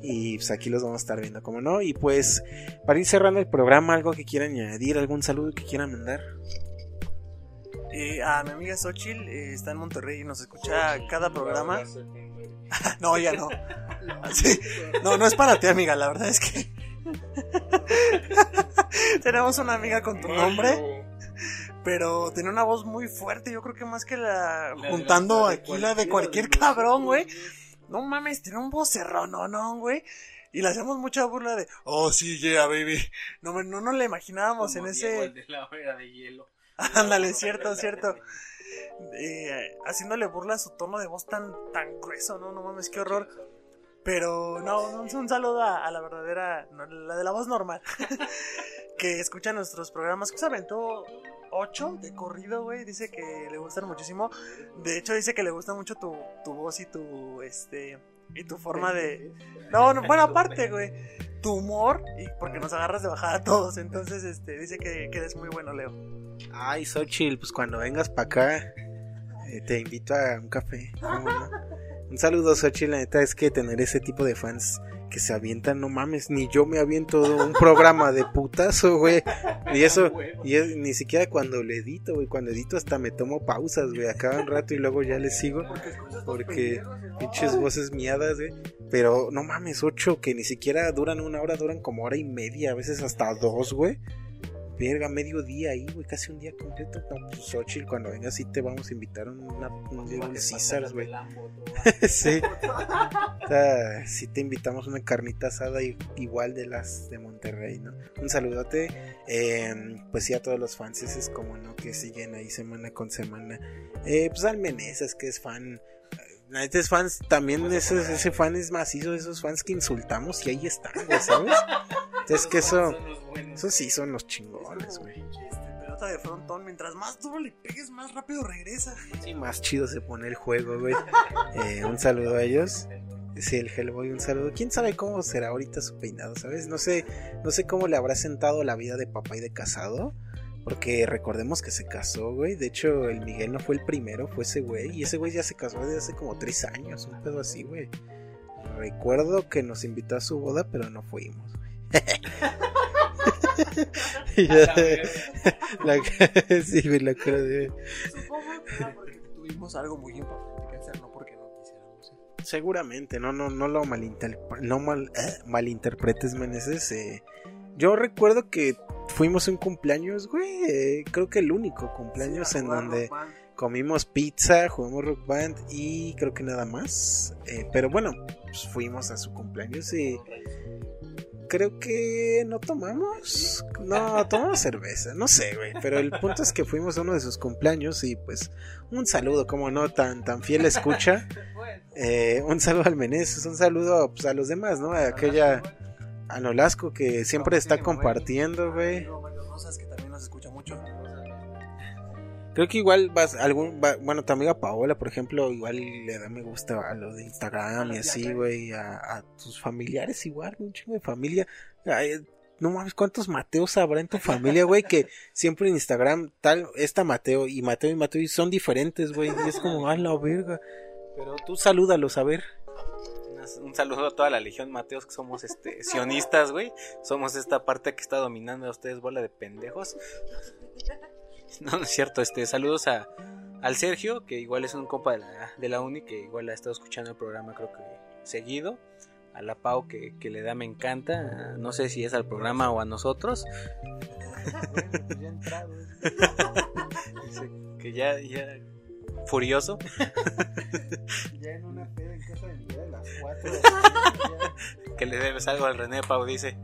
Y pues aquí los vamos a estar viendo, como no. Y pues para ir cerrando el programa, algo que quieran añadir, algún saludo que quieran mandar.
Eh, a mi amiga Xochil eh, está en Monterrey y nos escucha cada programa. no, ya no. No, no es para ti, amiga. La verdad es que tenemos una amiga con tu nombre pero tiene una voz muy fuerte, yo creo que más que la... juntando aquí la de cualquier cabrón, güey. No mames, tiene un vocerrón, no, no, güey. Y le hacemos mucha burla de, oh, sí, yeah, baby. No, no nos la imaginábamos en ese...
de la de hielo.
Ándale, cierto, cierto. Eh, haciéndole burla a su tono de voz tan, tan grueso, ¿no? No mames, qué horror. Pero no, un, saludo a, la verdadera, la de la voz normal, que escucha nuestros programas, que se aventó 8 de corrido, güey. Dice que le gustan muchísimo. De hecho, dice que le gusta mucho tu, tu voz y tu, este, y tu forma de... No, no bueno, aparte, güey. Tu humor, y porque nos agarras de bajada a todos. Entonces, este, dice que, eres muy bueno, Leo.
Ay, Xochitl, pues cuando vengas para acá, eh, te invito a un café. Un saludo, Xochitl. La neta es que tener ese tipo de fans que se avientan, no mames, ni yo me aviento un programa de putazo, güey. Y eso, y ni siquiera cuando le edito, güey, cuando edito hasta me tomo pausas, güey, acaba un rato y luego ya le sigo, porque pinches voces miadas, güey. Pero no mames, ocho que ni siquiera duran una hora, duran como hora y media, a veces hasta dos, güey. Verga, medio día ahí, güey, casi un día completo. No, pues Xochitl, cuando vengas sí te vamos a invitar una, un día César, güey. sí. o sea, sí te invitamos una carnita asada igual de las de Monterrey, ¿no? Un saludote. Eh, pues sí, a todos los fans, es como, ¿no? Que siguen ahí semana con semana. Eh, pues al Meneses, que es fan es fans también ese, ese fan es macizo, esos fans que insultamos y ahí están, ¿sabes? Es que eso, eso sí son los chingones, güey.
Pelota de frontón, mientras más duro le pegues, más rápido regresa.
Sí, más chido se pone el juego, güey. Eh, un saludo a ellos. Sí, el Hellboy, un saludo. ¿Quién sabe cómo será ahorita su peinado, sabes? No sé, no sé cómo le habrá sentado la vida de papá y de casado. Porque recordemos que se casó, güey. De hecho, el Miguel no fue el primero, fue ese güey. Y ese güey ya se casó desde hace como tres años, un pedo así, güey. Recuerdo que nos invitó a su boda, pero no fuimos, güey. la, sí, me lo
de... Supongo que era porque tuvimos algo muy importante que hacer, no porque no quisiéramos.
Seguramente, no, no, no lo malinter... no mal, eh, malinterpretes, Meneses. Eh. Yo recuerdo que fuimos un cumpleaños, güey. Creo que el único cumpleaños en donde comimos pizza, jugamos rock band y creo que nada más. Eh, pero bueno, pues fuimos a su cumpleaños y creo que no tomamos. No, tomamos cerveza, no sé, güey. Pero el punto es que fuimos a uno de sus cumpleaños y pues un saludo, como no, tan, tan fiel escucha. Eh, un saludo al Meneses, un saludo pues, a los demás, ¿no? A aquella a Nolasco que siempre está compartiendo, güey.
que también nos escucha mucho.
Creo que igual vas, algún, va- bueno, tu amiga Paola, por ejemplo, igual le da me gusta a lo de Instagram y así, güey, a, a tus familiares igual, un chingo de familia. Ay, no mames, ¿cuántos Mateos habrá en tu familia, güey? Que siempre en Instagram, tal, está Mateo y Mateo y Mateo y son diferentes, güey. Y es como, a la verga. Pero tú salúdalos, a ver.
Un saludo a toda la Legión Mateos que somos este sionistas, güey. Somos esta parte que está dominando a ustedes, bola de pendejos. No, no es cierto, este, saludos a, al Sergio, que igual es un compa de la, de la uni, que igual ha estado escuchando el programa creo que seguido. A la Pau que, que le da me encanta. No sé si es al programa o a nosotros. Dice que ya, ya furioso.
Ya en una peda en casa de de las cuatro,
Que le debes algo al René Pau, dice.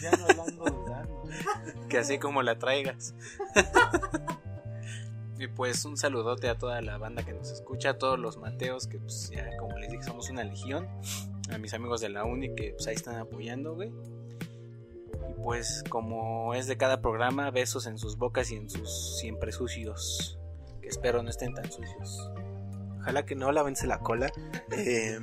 ya no hablando dudando.
que así como la traigas. y pues un saludote a toda la banda que nos escucha, a todos los Mateos que pues ya como les dije somos una legión, a mis amigos de la uni que pues ahí están apoyando, güey. Y pues como es de cada programa, besos en sus bocas y en sus siempre sucios, espero no estén tan sucios.
Ojalá que no, lávense la cola. Eh,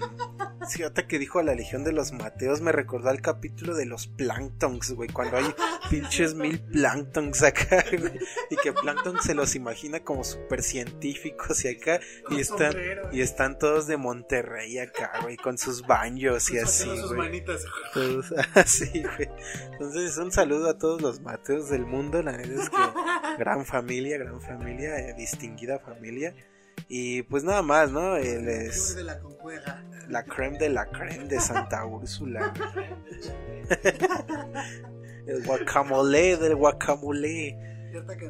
sí, ahorita que dijo la Legión de los Mateos, me recordó al capítulo de los Planktons, güey, cuando hay pinches mil Planktons acá, güey, y que Plankton se los imagina como super científicos y acá, y están, y están todos de Monterrey acá, güey, con sus baños y así, güey.
manitas.
Todos así, güey. Entonces, un saludo a todos los Mateos del mundo. La neta es que gran familia, gran familia, eh, distinguida familia. Y pues nada más, ¿no? Él es
de la
creme de la creme de Santa Úrsula. El guacamole del guacamole.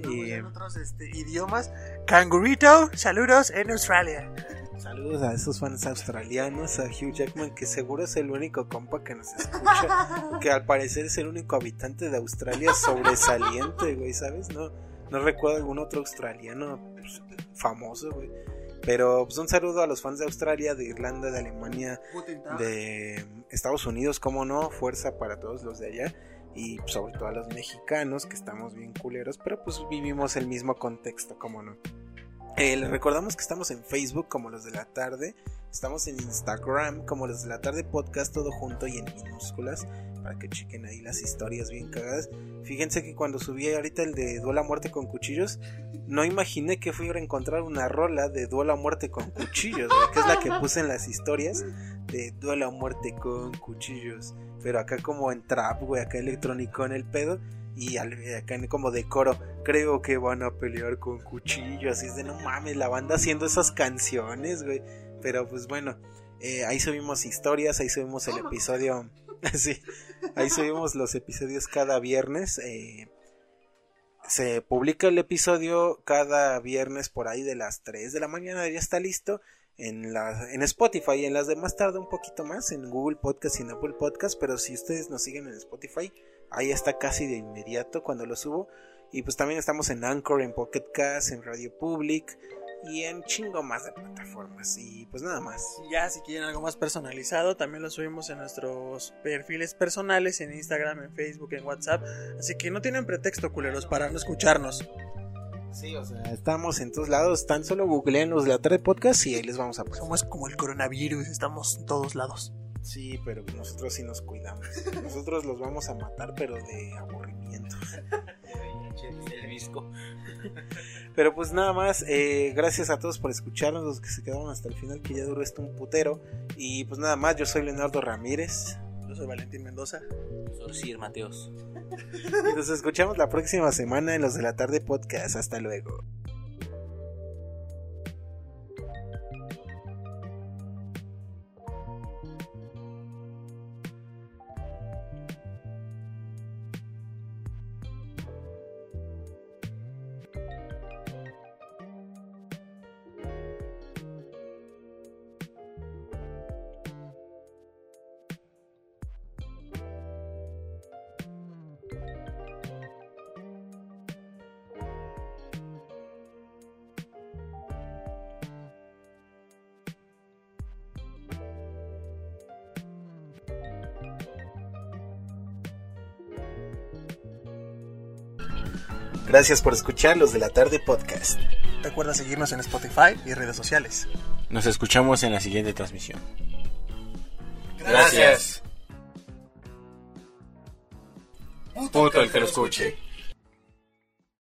Y-
en otros este, idiomas. Cangurito, saludos en Australia.
Saludos a esos fans australianos, a Hugh Jackman, que seguro es el único compa que nos escucha. que al parecer es el único habitante de Australia sobresaliente, güey, ¿sabes? No, no recuerdo algún otro australiano pues, famoso, güey. Pero pues un saludo a los fans de Australia, de Irlanda, de Alemania, de Estados Unidos, como no, fuerza para todos los de allá y pues, sobre todo a los mexicanos que estamos bien culeros, pero pues vivimos el mismo contexto, como no. Eh, les recordamos que estamos en Facebook como los de la tarde, estamos en Instagram como los de la tarde podcast, todo junto y en minúsculas, para que chequen ahí las historias bien cagadas. Fíjense que cuando subí ahorita el de Duela Muerte con Cuchillos, no imaginé que fuera a encontrar una rola de Duela Muerte con Cuchillos, que es la que puse en las historias de Duela Muerte con Cuchillos. Pero acá como en trap, güey, acá electrónico en el pedo. Y acá en como de coro, creo que van a pelear con cuchillos. Así es de no mames, la banda haciendo esas canciones, güey. Pero pues bueno, eh, ahí subimos historias, ahí subimos el episodio. sí, ahí subimos los episodios cada viernes. eh, se publica el episodio cada viernes por ahí de las 3 de la mañana, ya está listo. En, la, en Spotify, en las demás tarda un poquito más, en Google Podcast y en Apple Podcast, pero si ustedes nos siguen en Spotify, ahí está casi de inmediato cuando lo subo. Y pues también estamos en Anchor, en Pocket Cast, en Radio Public y en chingo más de plataformas. Y pues nada más.
Y ya, si quieren algo más personalizado, también lo subimos en nuestros perfiles personales, en Instagram, en Facebook, en WhatsApp. Así que no tienen pretexto, culeros, para no escucharnos.
Sí, o sea, estamos en todos lados. Tan solo googleen los de la tarde podcast y ahí les vamos a pasar.
Somos como el coronavirus, estamos en todos lados.
Sí, pero nosotros sí nos cuidamos. Nosotros los vamos a matar, pero de aburrimiento.
El visco.
Pero pues nada más, eh, gracias a todos por escucharnos, los que se quedaron hasta el final, que ya duró esto un putero. Y pues nada más, yo soy Leonardo Ramírez.
Yo soy Valentín Mendoza.
Sorcir Mateos.
Y nos escuchamos la próxima semana en los de la tarde podcast. Hasta luego. Gracias por escuchar los de la tarde podcast.
Recuerda seguirnos en Spotify y redes sociales.
Nos escuchamos en la siguiente transmisión.
Gracias. Puto el que lo escuche.